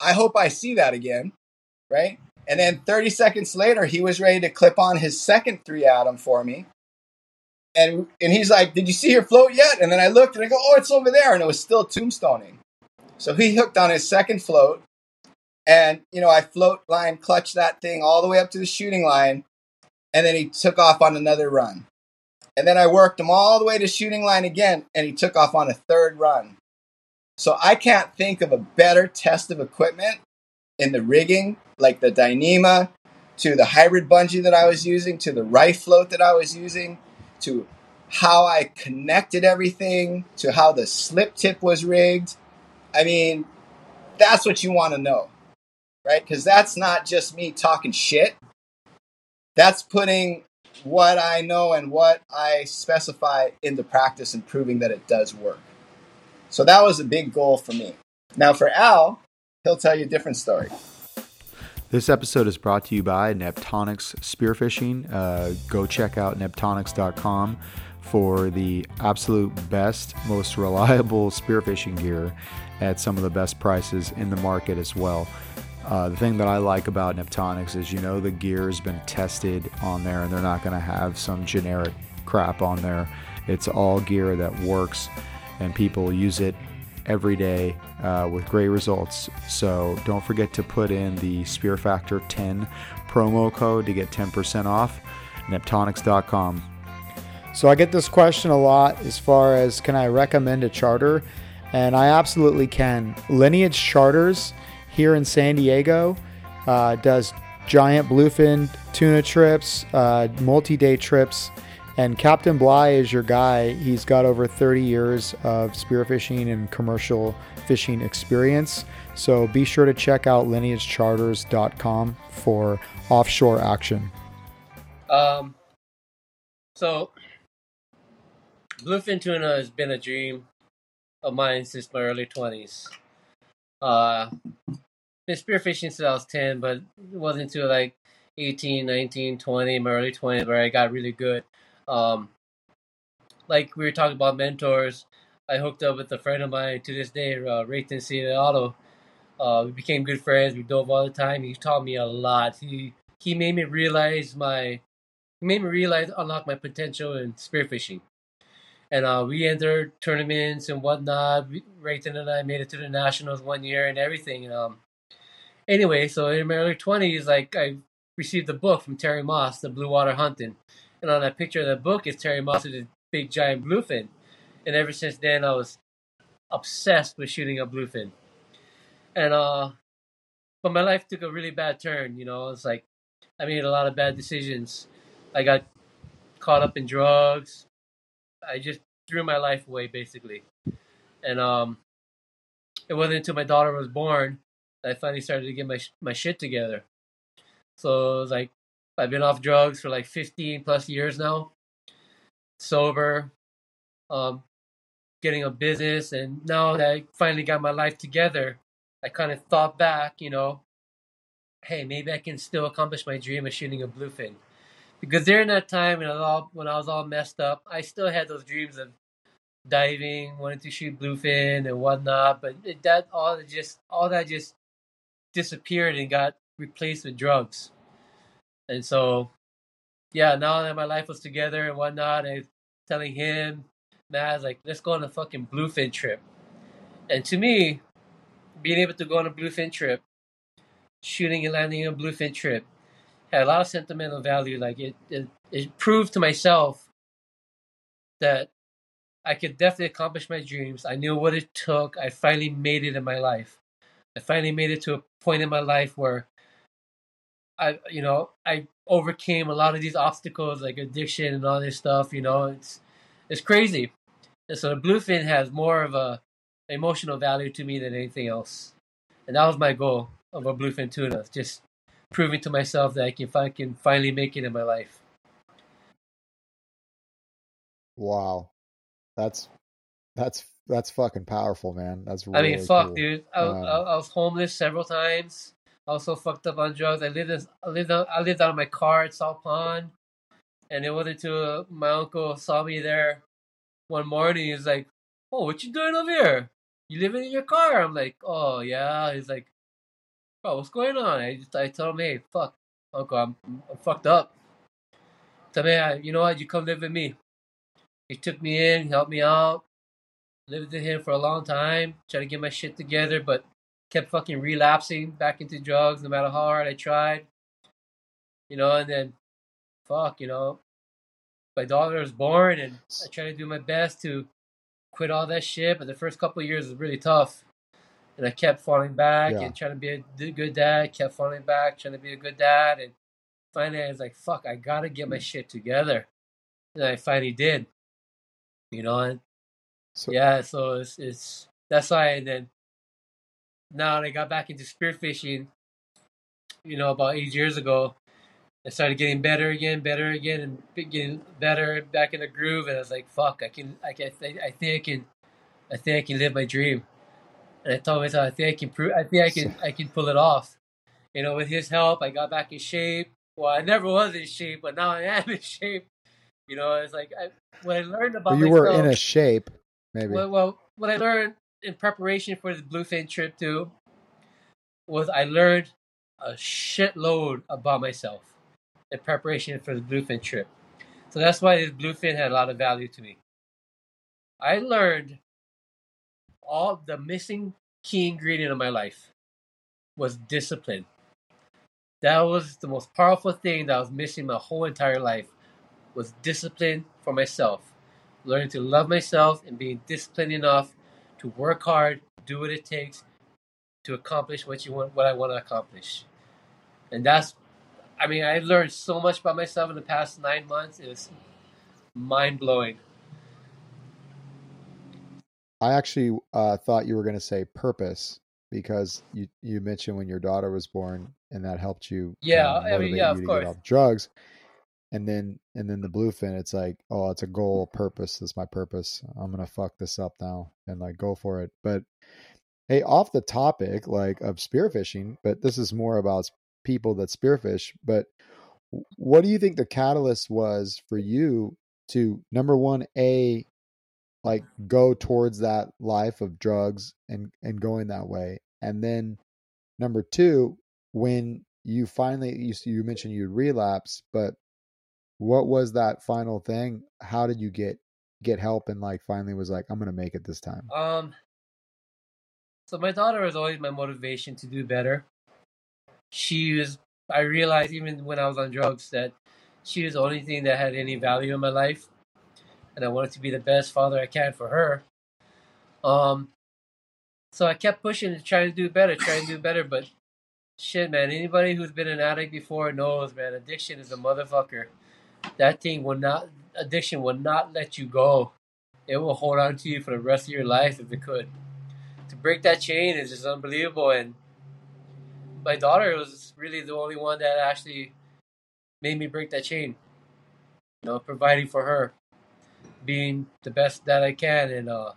I hope I see that again. Right? And then 30 seconds later, he was ready to clip on his second three atom for me. And and he's like, Did you see your float yet? And then I looked and I go, Oh, it's over there. And it was still tombstoning. So he hooked on his second float. And, you know, I float line clutched that thing all the way up to the shooting line and then he took off on another run. And then I worked him all the way to shooting line again, and he took off on a third run. So I can't think of a better test of equipment in the rigging, like the Dyneema, to the hybrid bungee that I was using, to the Riffe float that I was using, to how I connected everything, to how the slip tip was rigged. I mean, that's what you want to know, right? Because that's not just me talking shit that's putting what I know and what I specify into practice and proving that it does work. So that was a big goal for me. Now for Al, he'll tell you a different story. This episode is brought to you by Neptonics Spearfishing. Uh, go check out neptonics.com for the absolute best, most reliable spearfishing gear at some of the best prices in the market as well. Uh, the thing that I like about Neptonics is you know the gear has been tested on there and they're not going to have some generic crap on there. It's all gear that works and people use it every day uh, with great results. So don't forget to put in the Spear Factor 10 promo code to get 10% off. Neptonics.com. So I get this question a lot as far as can I recommend a charter? And I absolutely can. Lineage Charters here in San Diego. Uh, does giant bluefin tuna trips, uh, multi day trips. And Captain Bly is your guy. He's got over 30 years of spearfishing and commercial fishing experience. So be sure to check out lineagecharters.com for offshore action. Um, so bluefin tuna has been a dream of mine since my early 20s. Uh, been spearfishing since I was 10, but it wasn't until like 18, 19, 20, my early 20s where I got really good. Um, like we were talking about mentors, I hooked up with a friend of mine to this day, uh, Rayton Cianotto. Uh, we became good friends. We dove all the time. He taught me a lot. He he made me realize my he made me realize unlock my potential in spearfishing. And uh, we entered tournaments and whatnot. Rayton and I made it to the nationals one year and everything. Um, Anyway, so in my early twenties, like I received a book from Terry Maas, The Blue Water Hunting, and on that picture of the book is Terry Maas with a big giant bluefin. And ever since then, I was obsessed with shooting a bluefin. And uh, but my life took a really bad turn. You know, it's like I made a lot of bad decisions. I got caught up in drugs. I just threw my life away basically. And um, it wasn't until my daughter was born that I finally started to get my my shit together. So like I've been off drugs for like 15 plus years now, sober, um, getting a business, and now that I finally got my life together, I kind of thought back, you know, hey, maybe I can still accomplish my dream of shooting a bluefin. because during that time when I was all when I was all messed up, I still had those dreams of diving, wanting to shoot bluefin and whatnot. But it, that all just all that just disappeared and got replaced with drugs. And so, yeah, now that my life was together and whatnot, and telling him, Maz, like, let's go on a fucking bluefin trip. And to me, being able to go on a bluefin trip, shooting and landing on a bluefin trip, had a lot of sentimental value. Like it, it, it proved to myself that I could definitely accomplish my dreams. I knew what it took. I finally made it in my life. I finally made it to a point in my life where I, you know, I overcame a lot of these obstacles like addiction and all this stuff. You know, it's it's crazy. And so the bluefin has more of a emotional value to me than anything else. And that was my goal of a bluefin tuna, just proving to myself that I can, I can finally make it in my life. Wow, that's that's that's fucking powerful, man. That's really I mean, fuck, cool. dude. I, Um, I, I was homeless several times. Also fucked up on drugs. I lived. In, I lived. I lived out of my car at Salt Pond, and it wasn't until my uncle saw me there one morning. He's like, "Oh, what you doing over here? You living in your car?" I'm like, "Oh yeah." He's like, "Bro, what's going on?" I just I told him, "Hey, fuck, uncle, I'm, I'm fucked up." Tell me, you know what? You come live with me. He took me in, helped me out, lived with him for a long time, tried to get my shit together, but kept fucking relapsing back into drugs no matter how hard I tried. You know, and then fuck, you know, my daughter was born and I tried to do my best to quit all that shit, but the first couple of years was really tough. And I kept falling back Yeah. and trying to be a good dad, kept falling back, trying to be a good dad. And finally, I was like, fuck, I gotta get my shit together. And I finally did. You know, and so, yeah, so it's it's that's why. And then now that I got back into spearfishing, you know, about eight years ago, I started getting better again, better again, and getting better back in the groove. And I was like, "Fuck, I can, I can, I think I can, I think I can live my dream." And I told myself, "I think I can prove, I think I can, I can pull it off." You know, with his help, I got back in shape. Well, I never was in shape, but now I am in shape. You know, it's like I, what I learned about you were in a shape, maybe. well, well, what I learned in preparation for the Bluefin trip too was I learned a shitload about myself in preparation for the Bluefin trip. So that's why this Bluefin had a lot of value to me. I learned all the missing key ingredient of my life was discipline. That was the most powerful thing that I was missing my whole entire life was discipline for myself learning to love myself and being disciplined enough to work hard, do what it takes to accomplish what you want, what I want to accomplish. And that's, I mean, I learned so much about myself in the past nine months. It's mind blowing. I actually uh, thought you were going to say purpose because you you mentioned when your daughter was born and that helped you. Yeah, kinda I mean, yeah, of course. Drugs, and then and then the bluefin, it's like, oh, it's a goal, purpose. That's my purpose. I'm gonna fuck this up now and like go for it. But hey, off the topic like of spearfishing, but this is more about people that spearfish. But what do you think the catalyst was for you to number one, a like go towards that life of drugs and and going that way and then number two when you finally you, you mentioned you relapse but what was that final thing how did you get get help and like finally was like i'm gonna make it this time Um, so my daughter was always my motivation to do better. She was, I realized even when I was on drugs that she was the only thing that had any value in my life. And I wanted to be the best father I can for her. Um, so I kept pushing to try to do better, try to do better. But shit, man, anybody who's been an addict before knows, man, addiction is a motherfucker. That thing will not, addiction will not let you go. It will hold on to you for the rest of your life if it could. To break that chain is just unbelievable. And my daughter was really the only one that actually made me break that chain. You know, providing for her, being the best that I can. And uh,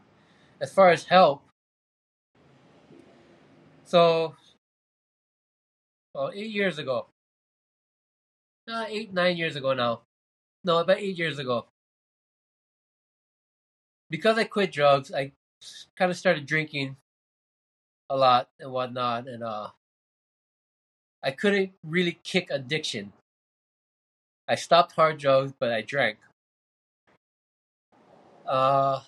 as far as help, so well, eight years ago, uh, eight, nine years ago now. No, about eight years ago. Because I quit drugs, I kind of started drinking a lot and whatnot, and uh, I couldn't really kick addiction. I stopped hard drugs, but I drank. Uh,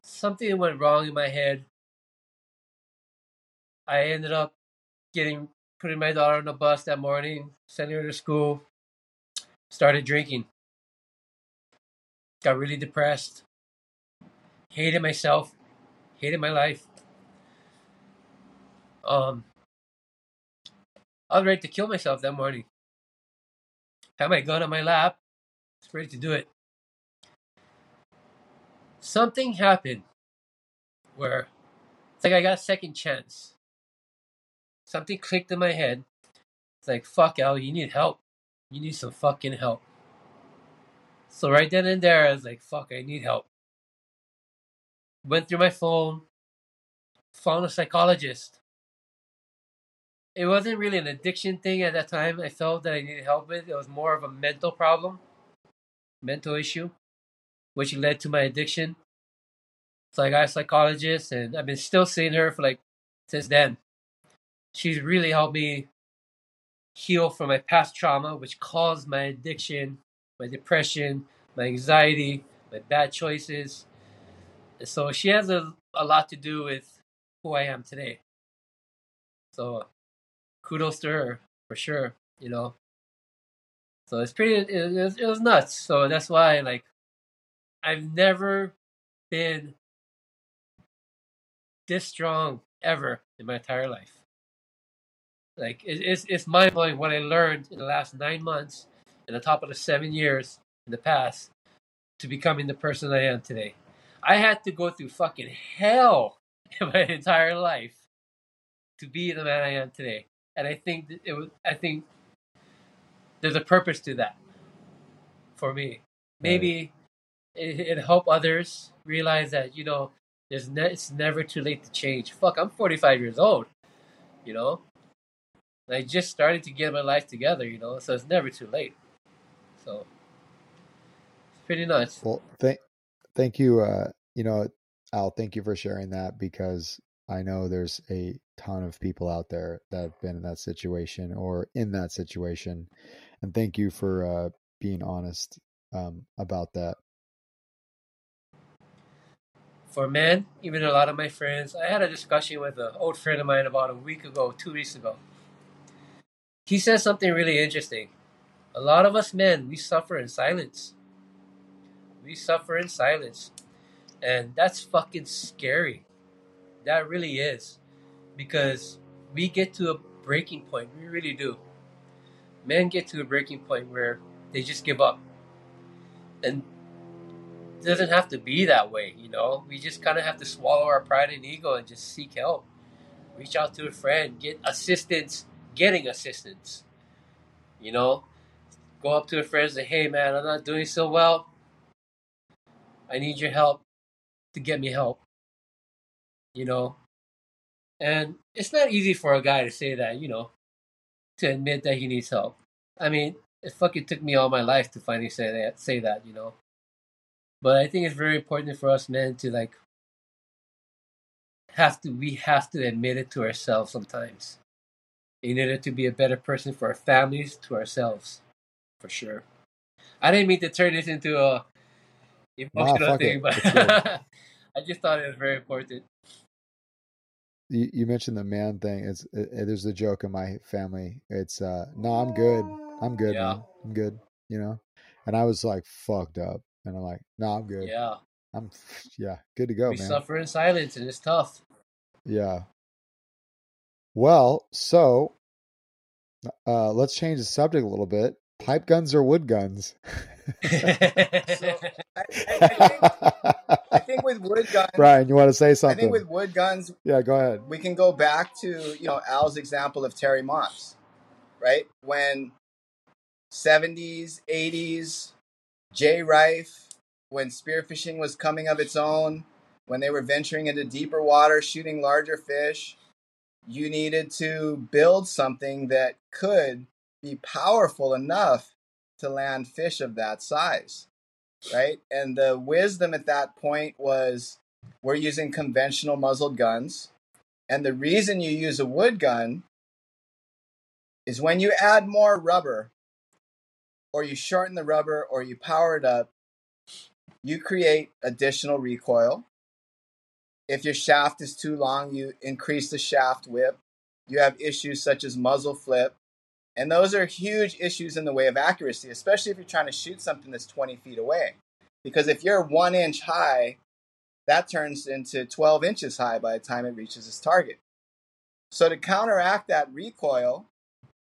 something went wrong in my head. I ended up getting putting my daughter on the bus that morning, sending her to school, started drinking. Got really depressed. Hated myself. Hated my life. Um I was ready to kill myself that morning. Had my gun on my lap. Was ready to do it. Something happened where it's like I got a second chance. Something clicked in my head. It's like, fuck, Al, you need help. You need some fucking help. So right then and there, I was like, fuck, I need help. Went through my phone, found a psychologist. It wasn't really an addiction thing at that time. I felt that I needed help with. It was more of a mental problem, mental issue, which led to my addiction. So I got a psychologist, and I've been still seeing her for like since then. She's really helped me heal from my past trauma, which caused my addiction, my depression, my anxiety, my bad choices. And so she has a, a lot to do with who I am today. So kudos to her for sure, you know. So it's pretty, it, it, it was nuts. So that's why, like, I've never been this strong ever in my entire life. Like it, it's it's mind blowing what I learned in the last nine months, in the top of the seven years in the past, to becoming the person I am today. I had to go through fucking hell in my entire life to be the man I am today, and I think it was. I think there's a purpose to that for me. Maybe right. it, it help others realize that you know there's ne- it's never too late to change. Fuck, I'm 45 years old. You know, I just started to get my life together, you know, so it's never too late. So it's pretty nice. Well, thank thank you. Uh, you know, Al, thank you for sharing that because I know there's a ton of people out there that have been in that situation or in that situation, and thank you for uh, being honest um, about that. For men, even a lot of my friends, I had a discussion with an old friend of mine about a week ago, two weeks ago he says something really interesting. A lot of us men, we suffer in silence. We suffer in silence. And that's fucking scary. That really is. Because we get to a breaking point. We really do. Men get to a breaking point where they just give up. And it doesn't have to be that way, you know? We just kind of have to swallow our pride and ego and just seek help. Reach out to a friend, get assistance getting assistance. You know, go up to a friend and say, "Hey, man, I'm not doing so well. I need your help to get me help." You know, and it's not easy for a guy to say that. You know, to admit that he needs help. I mean, it fucking took me all my life to finally say that. Say that, you know. But I think it's very important for us men to like have to we have to admit it to ourselves sometimes in order to be a better person for our families, to ourselves, for sure. I didn't mean to turn this into a emotional nah, thing, it. but I just thought it was very important. You, you mentioned the man thing. It's it, it, there's a joke in my family. It's uh, no, I'm good. I'm good. Yeah. Man. I'm good. You know, and I was like fucked up, and I'm like, no, I'm good. Yeah. I'm yeah, good to go, we man. suffer in silence, and it's tough. Yeah, well, so uh, let's change the subject a little bit. Pipe guns or wood guns? so, I, I, think, I, think, with wood guns, Brian, you want to say something? I think with wood guns, yeah, go ahead. We can go back to you know Al's example of Terry Maas, right? When seventies, eighties, Jay Riffe, when spearfishing was coming of its own, when they were venturing into deeper water, shooting larger fish you needed to build something that could be powerful enough to land fish of that size, right? And the wisdom at that point was we're using conventional muzzled guns. And the reason you use a wood gun is when you add more rubber, or you shorten the rubber, or you power it up, you create additional recoil. If your shaft is too long, you increase the shaft whip. You have issues such as muzzle flip. And those are huge issues in the way of accuracy, especially if you're trying to shoot something that's 20 feet away. Because if you're one inch high, that turns into 12 inches high by the time it reaches its target. So to counteract that recoil,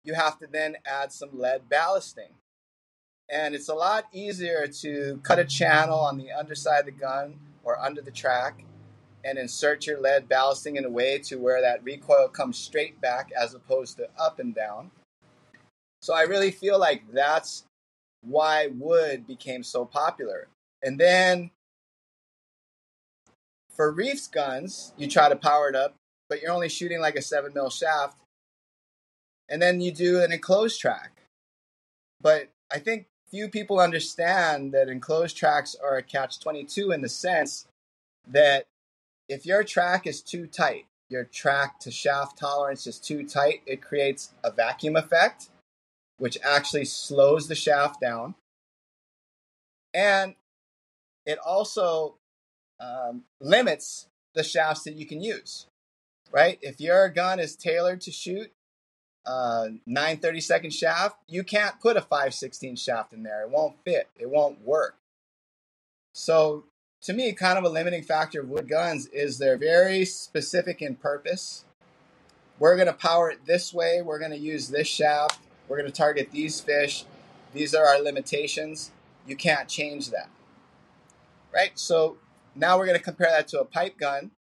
you have to then add some lead ballasting. And it's a lot easier to cut a channel on the underside of the gun or under the track and insert your lead ballasting in a way to where that recoil comes straight back as opposed to up and down. So I really feel like that's why wood became so popular. And then for Riffe's guns, you try to power it up, but you're only shooting like a 7 mil shaft. And then you do an enclosed track. But I think few people understand that enclosed tracks are a catch 22 in the sense that if your track is too tight, your track to shaft tolerance is too tight, it creates a vacuum effect, which actually slows the shaft down. And it also um, limits the shafts that you can use, right? If your gun is tailored to shoot uh, 930 second shaft, you can't put a 516 shaft in there. It won't fit. It won't work. So to me, kind of a limiting factor of wood guns is they're very specific in purpose. We're going to power it this way. We're going to use this shaft. We're going to target these fish. These are our limitations. You can't change that. Right? So now we're going to compare that to a pipe gun.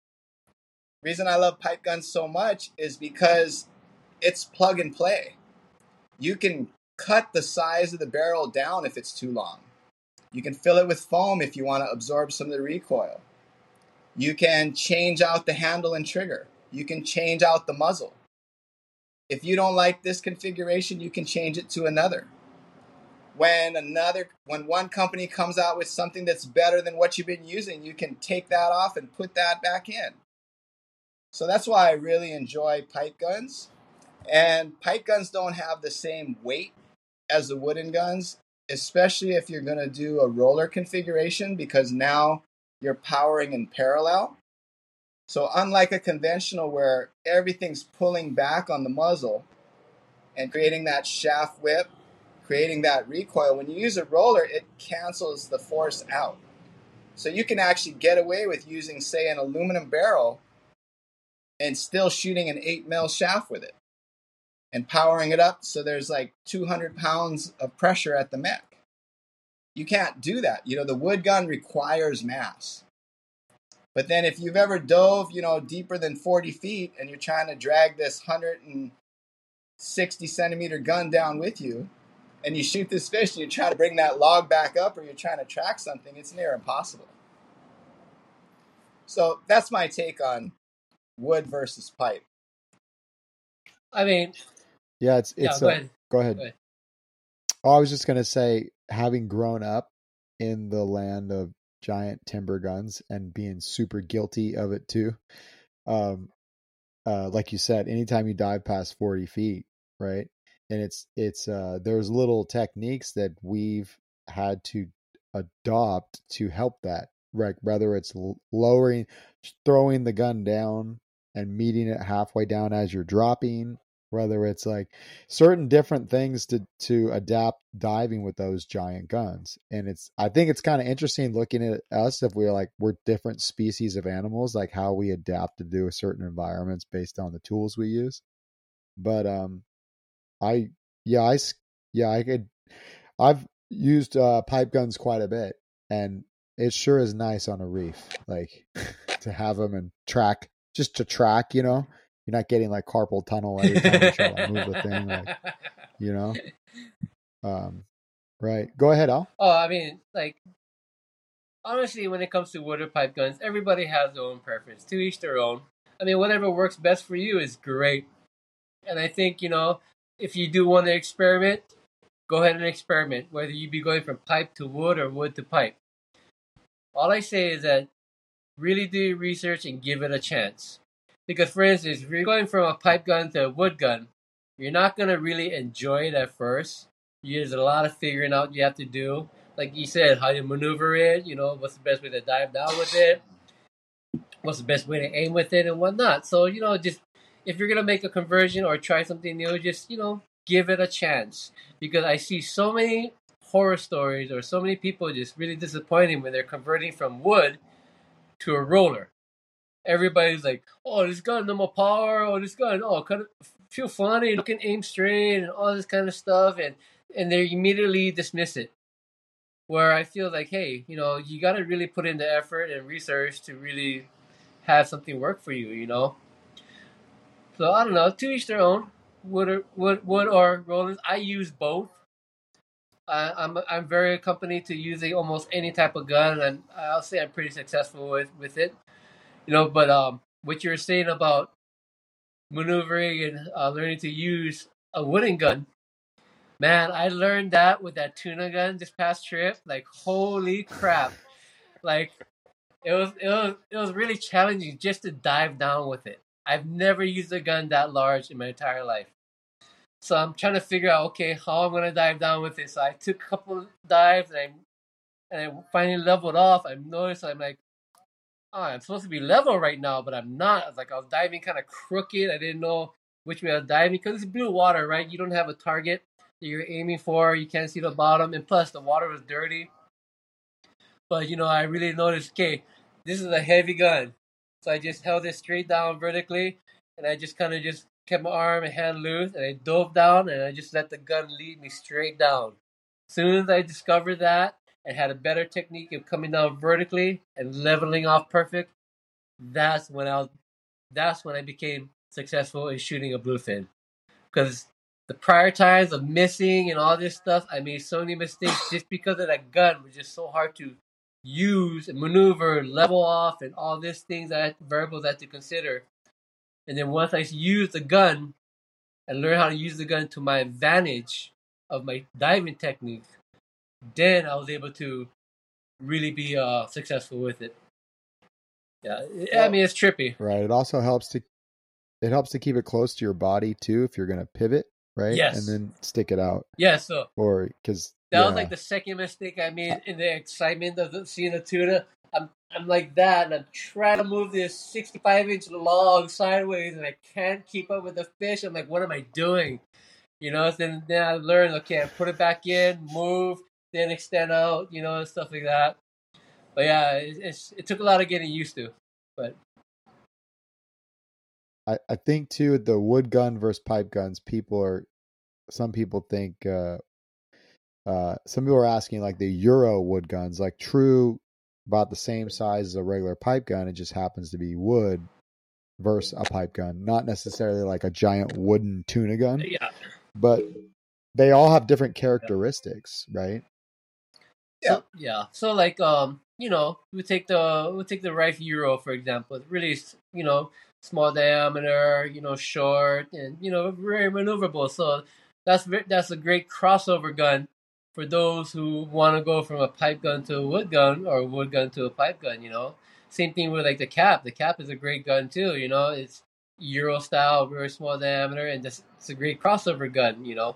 Reason I love pipe guns so much is because it's plug and play. You can cut the size of the barrel down if it's too long. You can fill it with foam if you want to absorb some of the recoil. You can change out the handle and trigger. You can change out the muzzle. If you don't like this configuration, you can change it to another. When another when one company comes out with something that's better than what you've been using, you can take that off and put that back in. So that's why I really enjoy pipe guns. And pipe guns don't have the same weight as the wooden guns, especially if you're going to do a roller configuration because now you're powering in parallel. So, unlike a conventional where everything's pulling back on the muzzle and creating that shaft whip, creating that recoil, when you use a roller, it cancels the force out. So, you can actually get away with using, say, an aluminum barrel and still shooting an 8 mil shaft with it and powering it up so there's like 200 pounds of pressure at the mech. You can't do that. You know, the wood gun requires mass. But then if you've ever dove, you know, deeper than 40 feet and you're trying to drag this 160 centimeter gun down with you, and you shoot this fish and you try to bring that log back up or you're trying to track something, it's near impossible. So that's my take on wood versus pipe. I mean, Yeah, it's it's. go uh, ahead. go ahead. Go ahead. Oh, I was just gonna say, having grown up in the land of giant timber guns and being super guilty of it too. Um, uh, like you said, anytime you dive past forty feet, right? And it's it's uh, there's little techniques that we've had to adopt to help that. Right, whether it's lowering, throwing the gun down and meeting it halfway down as you're dropping, whether it's like certain different things to to adapt diving with those giant guns and it's i think it's kind of interesting looking at us if we're like we're different species of animals like how we adapt to do certain environments based on the tools we use. But um i yeah i yeah i could i've used uh pipe guns quite a bit and it sure is nice on a reef like to have them and track just to track you know you're not getting like carpal tunnel every time you try to move the thing like you know um right go ahead al Oh, I mean, like, honestly, when it comes to water pipe guns, everybody has their own preference. To each their own. I mean, whatever works best for you is great. And I think, you know, if you do want to experiment, go ahead and experiment, whether you be going from pipe to wood or wood to pipe. All I say is that really do your research and give it a chance. Because, for instance, if you're going from a pipe gun to a wood gun, you're not going to really enjoy it at first. There's a lot of figuring out you have to do. Like you said, how you maneuver it, you know, what's the best way to dive down with it, what's the best way to aim with it, and whatnot. So, you know, just if you're going to make a conversion or try something new, just, you know, give it a chance. Because I see so many horror stories or so many people just really disappointing when they're converting from wood to a roller. Everybody's like, "Oh, this gun, no more power. Oh, this gun, oh, kind of feel funny, look can aim straight, and all this kind of stuff," and and they immediately dismiss it. Where I feel like, hey, you know, you got to really put in the effort and research to really have something work for you, you know. So I don't know, to each their own. Wood or wood, wood or rollers. I use both. I'm I'm very accompanied to using almost any type of gun, and I'll say I'm pretty successful with with it. You know, but um, what you were saying about maneuvering and uh, learning to use a wooden gun, man, I learned that with that tuna gun this past trip. Like, holy crap! Like, it was it was it was really challenging just to dive down with it. I've never used a gun that large in my entire life. So I'm trying to figure out, okay, how I'm gonna dive down with it. So I took a couple dives and I and I finally leveled off. I noticed I'm like, oh, I'm supposed to be level right now, but I'm not. I was like, I was diving kind of crooked. I didn't know which way I was diving because it's blue water, right? You don't have a target that you're aiming for. You can't see the bottom, and plus the water was dirty. But you know, I really noticed, okay, this is a heavy gun, so I just held it straight down vertically, and I just kind of just kept my arm and hand loose, and I dove down, and I just let the gun lead me straight down. As soon as I discovered that and had a better technique of coming down vertically and leveling off perfect, that's when I that's when I became successful in shooting a bluefin. Because the prior times of missing and all this stuff, I made so many mistakes just because of that gun was just so hard to use and maneuver, level off, and all these things that variables I had to consider. And then once I used the gun and learned how to use the gun to my advantage of my diving technique, then I was able to really be uh, successful with it. Yeah, I mean it's trippy. Right. It also helps to it helps to keep it close to your body too if you're going to pivot, right? Yes. And then stick it out. Yeah, so Or because that was like the second mistake I made in the excitement of the, seeing the tuna. I'm I'm like that, and I'm trying to move this 65 inch log sideways, and I can't keep up with the fish. I'm like, what am I doing? You know. Then then I learned, okay, I put it back in, move, then extend out, you know, and stuff like that. But yeah, it, it's it took a lot of getting used to, but I, I think too the wood gun versus pipe guns. People are some people think uh, uh, some people are asking like the Euro wood guns, like true about the same size as a regular pipe gun. It just happens to be wood versus a pipe gun, not necessarily like a giant wooden tuna gun. yeah. But they all have different characteristics, right? So, yeah. So like um, you know, we take the we take the Riffe Euro for example. Really you know small diameter, you know, short, and you know very maneuverable. So that's that's a great crossover gun for those who want to go from a pipe gun to a wood gun or wood gun to a pipe gun. You know, same thing with like the cap. The cap is a great gun too. You know, it's Euro style, very small diameter, and just it's a great crossover gun. You know,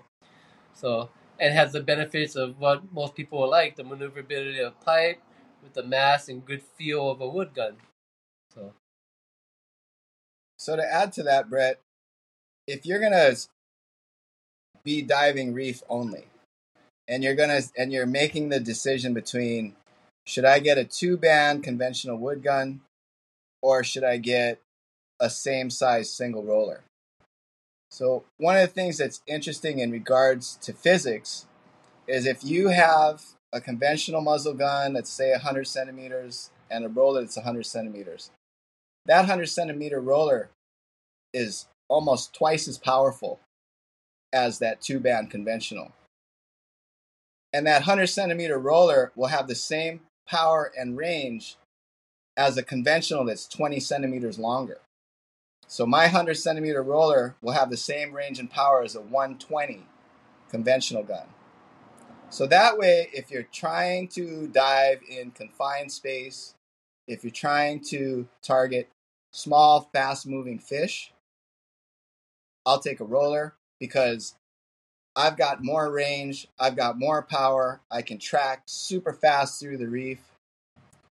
so and has the benefits of what most people like: the maneuverability of pipe with the mass and good feel of a wood gun. So. So to add to that, Brett, if you're gonna be diving reef only, and you're gonna and you're making the decision between should I get a two band conventional wood gun, or should I get a same size single roller? So one of the things that's interesting in regards to physics is if you have a conventional muzzle gun that's say 100 centimeters and a roller that's 100 centimeters, that 100 centimeter roller is almost twice as powerful as that two band conventional. And that 100 centimeter roller will have the same power and range as a conventional that's 20 centimeters longer. So my 100 centimeter roller will have the same range and power as a 120 conventional gun. So that way, if you're trying to dive in confined space, if you're trying to target small, fast moving fish, I'll take a roller because I've got more range, I've got more power, I can track super fast through the reef.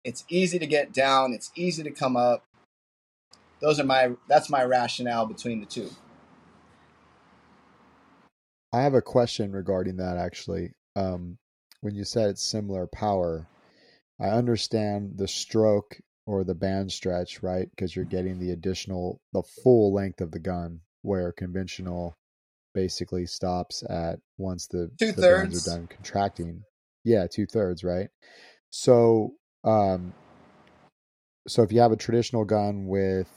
It's easy to get down, it's easy to come up. Those are my that's my rationale between the two. I have a question regarding that actually. Um, when you said it's similar power, I understand the stroke or the band stretch, right? Because you're getting the additional, the full length of the gun, where conventional basically stops at once the, Two the thirds. bands are done contracting. Yeah, two thirds, right? So, um, so if you have a traditional gun with,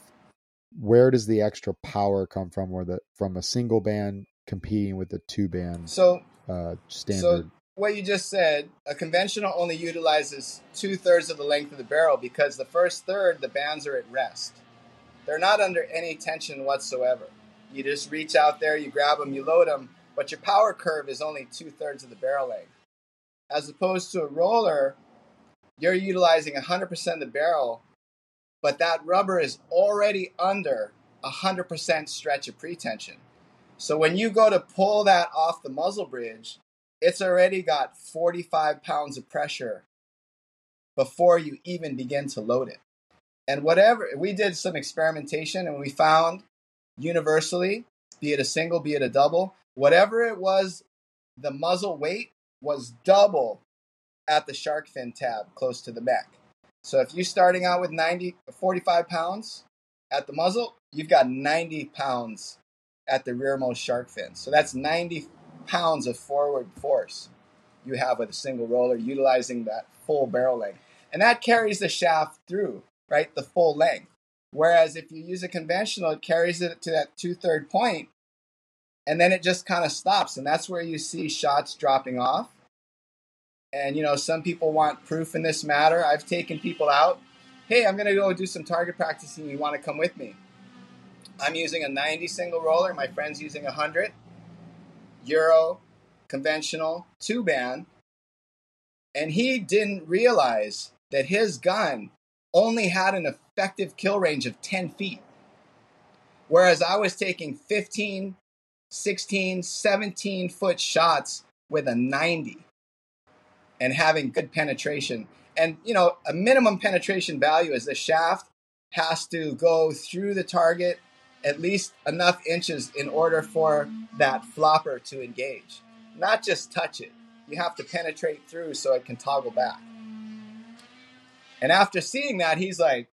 where does the extra power come from? Or the from a single band competing with the two band So uh, standard? So what you just said, a conventional only utilizes two thirds of the length of the barrel because the first third, the bands are at rest. They're not under any tension whatsoever. You just reach out there, you grab them, you load them, but your power curve is only two thirds of the barrel length. As opposed to a roller, you're utilizing 100% of the barrel, but that rubber is already under 100% stretch of pretension. So when you go to pull that off the muzzle bridge, it's already got 45 pounds of pressure before you even begin to load it. And whatever, we did some experimentation and we found universally, be it a single, be it a double, whatever it was, the muzzle weight was double at the shark fin tab close to the neck. So if you're starting out with 90, 45 pounds at the muzzle, you've got 90 pounds at the rearmost shark fin. So that's 90 pounds of forward force you have with a single roller utilizing that full barrel length. And that carries the shaft through, right? The full length. Whereas if you use a conventional, it carries it to that two third point and then it just kind of stops. And that's where you see shots dropping off. And, you know, some people want proof in this matter. I've taken people out. Hey, I'm going to go do some target practicing. You want to come with me? I'm using a 90 single roller. My friend's using a 100. euro conventional, two band. And he didn't realize that his gun only had an effective kill range of 10 feet. Whereas I was taking 15, 16, 17 foot shots with a 90 and having good penetration. And, you know, a minimum penetration value is the shaft has to go through the target at least enough inches in order for that flopper to engage. Not just touch it. You have to penetrate through so it can toggle back. And after seeing that, he's like,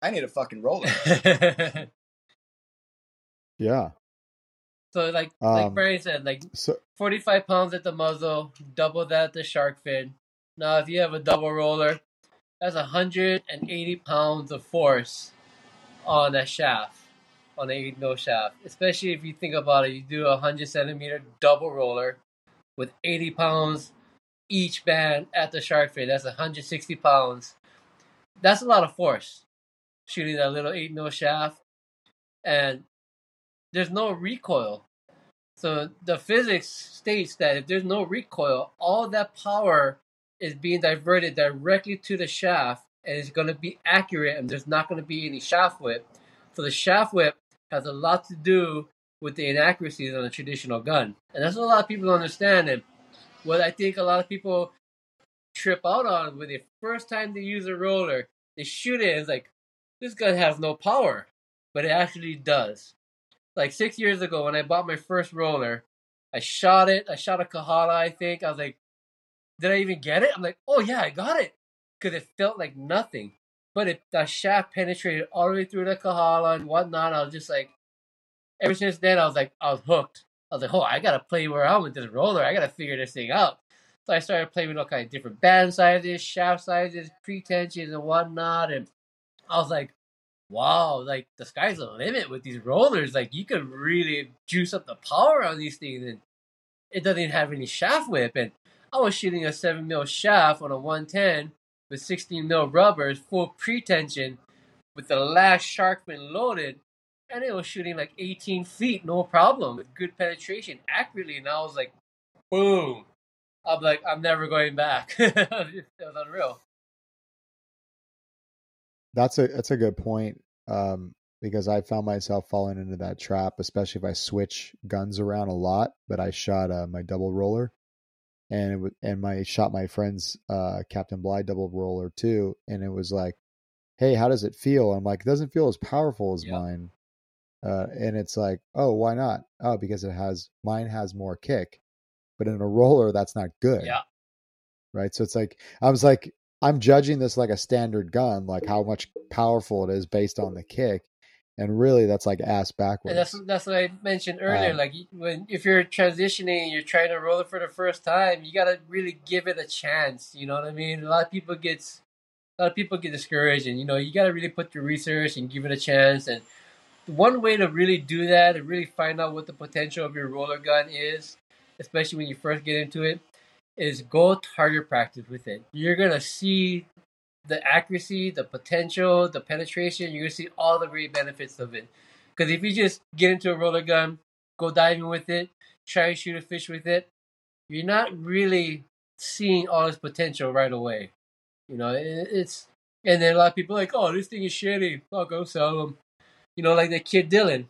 I need a fucking roller. yeah. So like like Um, Barry said, like So 45 pounds at the muzzle, double that at the shark fin. Now, if you have a double roller, that's 180 pounds of force on a shaft, on a 8 no shaft. Especially if you think about it, you do a 100 centimeter double roller with 80 pounds each band at the shark fin. That's 160 pounds. That's a lot of force shooting that little 8 no shaft. And there's no recoil. So the physics states that if there's no recoil, all that power is being diverted directly to the shaft and it's going to be accurate and there's not going to be any shaft whip. So the shaft whip has a lot to do with the inaccuracies on a traditional gun. And that's what a lot of people don't understand. And what I think a lot of people trip out on when the first time they use a roller, they shoot it and it's like, this gun has no power. But it actually does like six years ago when I bought my first roller, I shot it. I shot a Kahala, I think. I was like, did I even get it? I'm like, oh yeah, I got it. Because it felt like nothing. But it, the shaft penetrated all the way through the Kahala and whatnot. I was just like, ever since then, I was like, I was hooked. I was like, oh, I got to play around with this roller. I got to figure this thing out. So I started playing with all kind of different band sizes, shaft sizes, pretensions, and whatnot. And I was like, wow, like the sky's the limit with these rollers. Like you could really juice up the power on these things, and it doesn't even have any shaft whip. And I was shooting a seven mil shaft on a one ten with sixteen mil rubbers, full pretension, with the last shark loaded, and it was shooting like 18 feet, no problem, with good penetration, accurately. And I was like, boom. I'm like, I'm never going back. it was unreal. That's a that's a good point. Um, because I found myself falling into that trap, especially if I switch guns around a lot. But I shot uh, my double roller, and it was, and my shot my friend's uh, Captain Bligh double roller too, and it was like, hey, how does it feel? I'm like, it doesn't feel as powerful as Yep. mine, uh, and it's like, oh, why not? Oh, because it has mine has more kick, but in a roller that's not good Yeah. right? So it's like I was like I'm judging this like a standard gun, like how much powerful it is based on the kick, and really that's like ass backwards. And that's that's what I mentioned earlier. Um, like when if you're transitioning, you're trying to roll it for the first time, you gotta really give it a chance. You know what I mean? A lot of people gets a lot of people get discouraged, and you know you gotta really put your research and give it a chance. And one way to really do that and really find out what the potential of your roller gun is, especially when you first get into it, is go target practice with it. You're gonna see the accuracy, the potential, the penetration. You're gonna see all the great benefits of it. Because if you just get into a roller gun, go diving with it, try and shoot a fish with it, you're not really seeing all its potential right away. You know, it, it's and then a lot of people like, oh, this thing is shitty. I'll go sell them. You know, like that kid Dylan.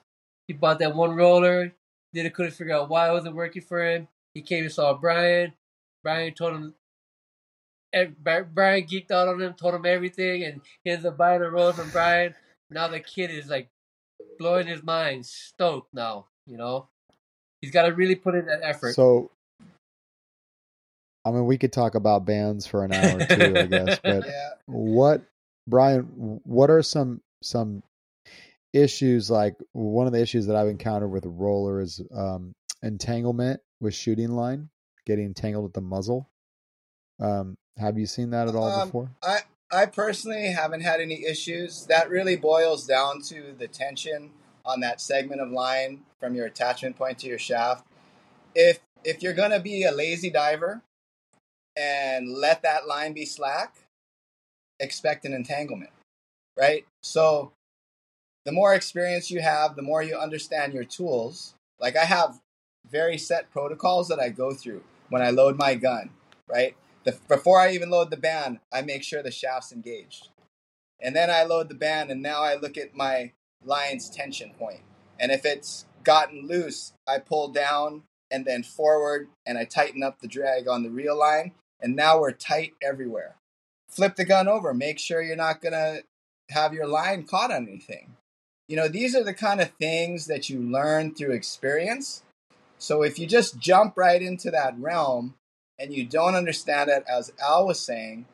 He bought that one roller. Dylan couldn't figure out why it wasn't working for him. He came and saw Brian. Brian told him. Brian geeked out on him, told him everything, and he ends up buying a roller from Brian. Now the kid is like blowing his mind, stoked now. You know, he's got to really put in that effort. So, I mean, we could talk about bands for an hour too, I guess. But Yeah. what, Brian? What are some some issues? Like one of the issues that I've encountered with a roller is um, entanglement with shooting line, getting entangled at the muzzle. Um, have you seen that at all Um, before? I I personally haven't had any issues. That really boils down to the tension on that segment of line from your attachment point to your shaft. If if you're gonna be a lazy diver and let that line be slack, expect an entanglement, right? So the more experience you have, the more you understand your tools. Like I have very set protocols that I go through when I load my gun, right? The, before I even load the band, I make sure the shaft's engaged. And then I load the band, and now I look at my line's tension point. And if it's gotten loose, I pull down and then forward, and I tighten up the drag on the reel line. And now we're tight everywhere. Flip the gun over. Make sure you're not going to have your line caught on anything. You know, these are the kind of things that you learn through experience. So if you just jump right into that realm, and you don't understand it, as Al was saying,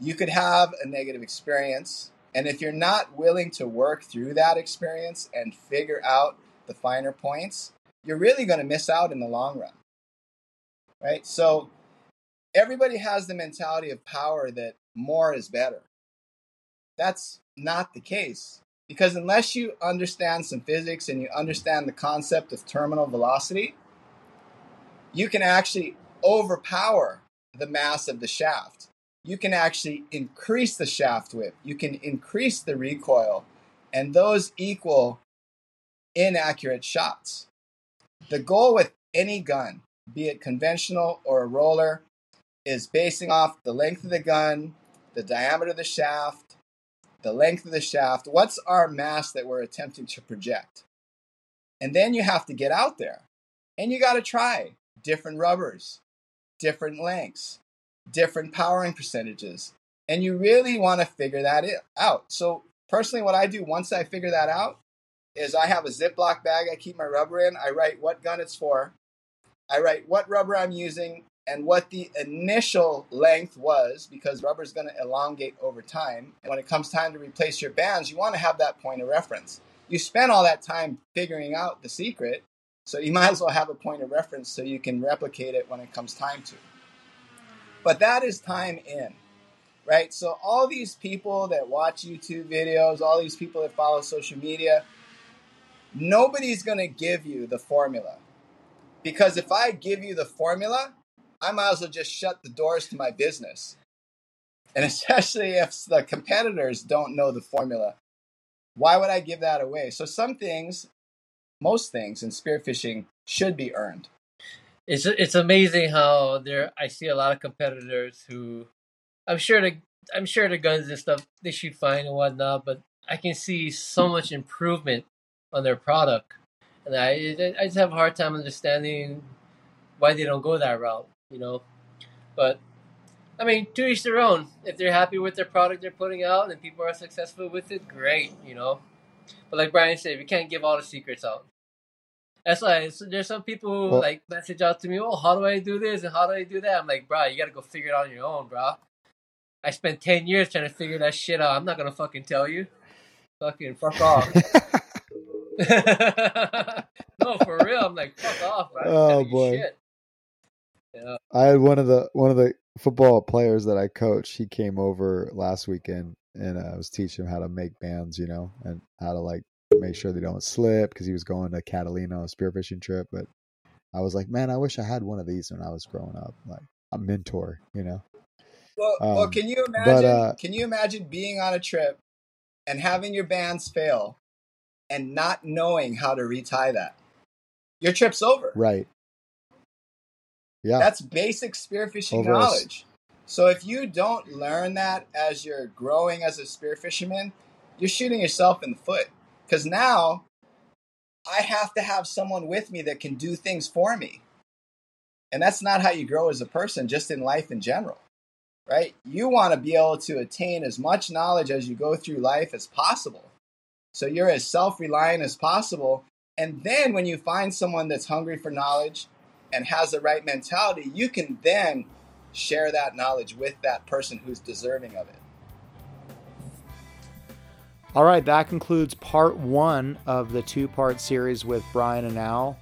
you could have a negative experience. And if you're not willing to work through that experience and figure out the finer points, you're really going to miss out in the long run. Right? So everybody has the mentality of power that more is better. That's not the case. Because unless you understand some physics and you understand the concept of terminal velocity, you can actually overpower the mass of the shaft. You can actually increase the shaft whip. You can increase the recoil, and those equal inaccurate shots. The goal with any gun, be it conventional or a roller, is basing off the length of the gun, the diameter of the shaft, the length of the shaft. What's our mass that we're attempting to project? And then you have to get out there and you got to try different rubbers, different lengths, different powering percentages. And you really want to figure that out. So, personally, what I do once I figure that out is I have a Ziploc bag I keep my rubber in. I write what gun it's for, I write what rubber I'm using, and what the initial length was because rubber is going to elongate over time. And when it comes time to replace your bands, you want to have that point of reference. You spend all that time figuring out the secret, so you might as well have a point of reference so you can replicate it when it comes time to. But that is time in, right? So all these people that watch YouTube videos, all these people that follow social media, nobody's going to give you the formula. Because if I give you the formula, I might as well just shut the doors to my business. And especially if the competitors don't know the formula. why would I give that away? So some things, most things in spearfishing should be earned. It's it's amazing how there I see a lot of competitors who I'm sure the I'm sure the guns and stuff they shoot fine and whatnot, but I can see so much improvement on their product, and I I just have a hard time understanding why they don't go that route, you know. But I mean, to each their own. If they're happy with their product they're putting out and people are successful with it, great, you know. But like Brian said, we can't give all the secrets out. That's why so there's some people who Well- like message out to me, "Oh, how do I do this and how do I do that?" I'm like, "Bro, you gotta go figure it out on your own, bro." I spent ten years trying to figure that shit out. I'm not gonna fucking tell you. Fucking fuck off. no, for real. I'm like, fuck off, bro. Oh, boy. shit. Yeah. I had one of the one of the football players that I coach. He came over last weekend, and I was teaching him how to make bands, you know, and how to like make sure they don't slip because he was going to Catalina on a spearfishing trip. But I was like, man, I wish I had one of these when I was growing up, like a mentor, you know. Well, well, Um, can you but, imagine? uh, can you imagine being on a trip and having your bands fail and not knowing how to retie that? Your trip's over. Right. Yeah. That's basic spearfishing Over us. knowledge. So if you don't learn that as you're growing as a spearfisherman, you're shooting yourself in the foot. Because now I have to have someone with me that can do things for me. And that's not how you grow as a person, just in life in general, right? You want to be able to attain as much knowledge as you go through life as possible. So you're as self reliant as possible. And then when you find someone that's hungry for knowledge and has the right mentality, you can then share that knowledge with that person who's deserving of it. All right, that concludes part one of the two part series with Brian and Al.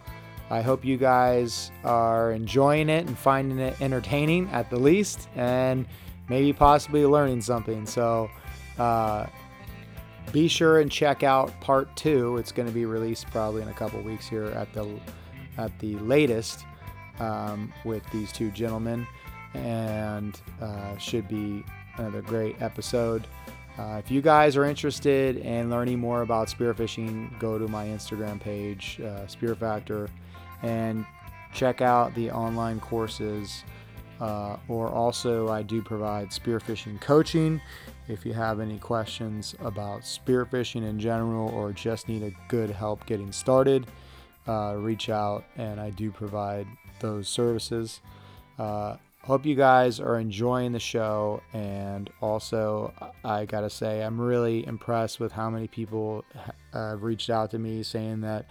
I hope you guys are enjoying it and finding it entertaining at the least, and maybe possibly learning something. So, uh, be sure and check out part two. It's going to be released probably in a couple weeks here at the at the latest um, with these two gentlemen, and uh, should be another great episode. Uh, if you guys are interested in learning more about spearfishing, go to my Instagram page, uh, Spear Factor, and check out the online courses. Uh, or also, I do provide spearfishing coaching. If you have any questions about spearfishing in general or just need a good help getting started, uh, reach out and I do provide those services. Uh, hope you guys are enjoying the show. And also, I gotta say, I'm really impressed with how many people uh, have reached out to me saying that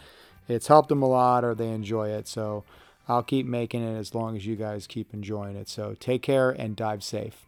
it's helped them a lot or they enjoy it. So I'll keep making it as long as you guys keep enjoying it. So take care and dive safe.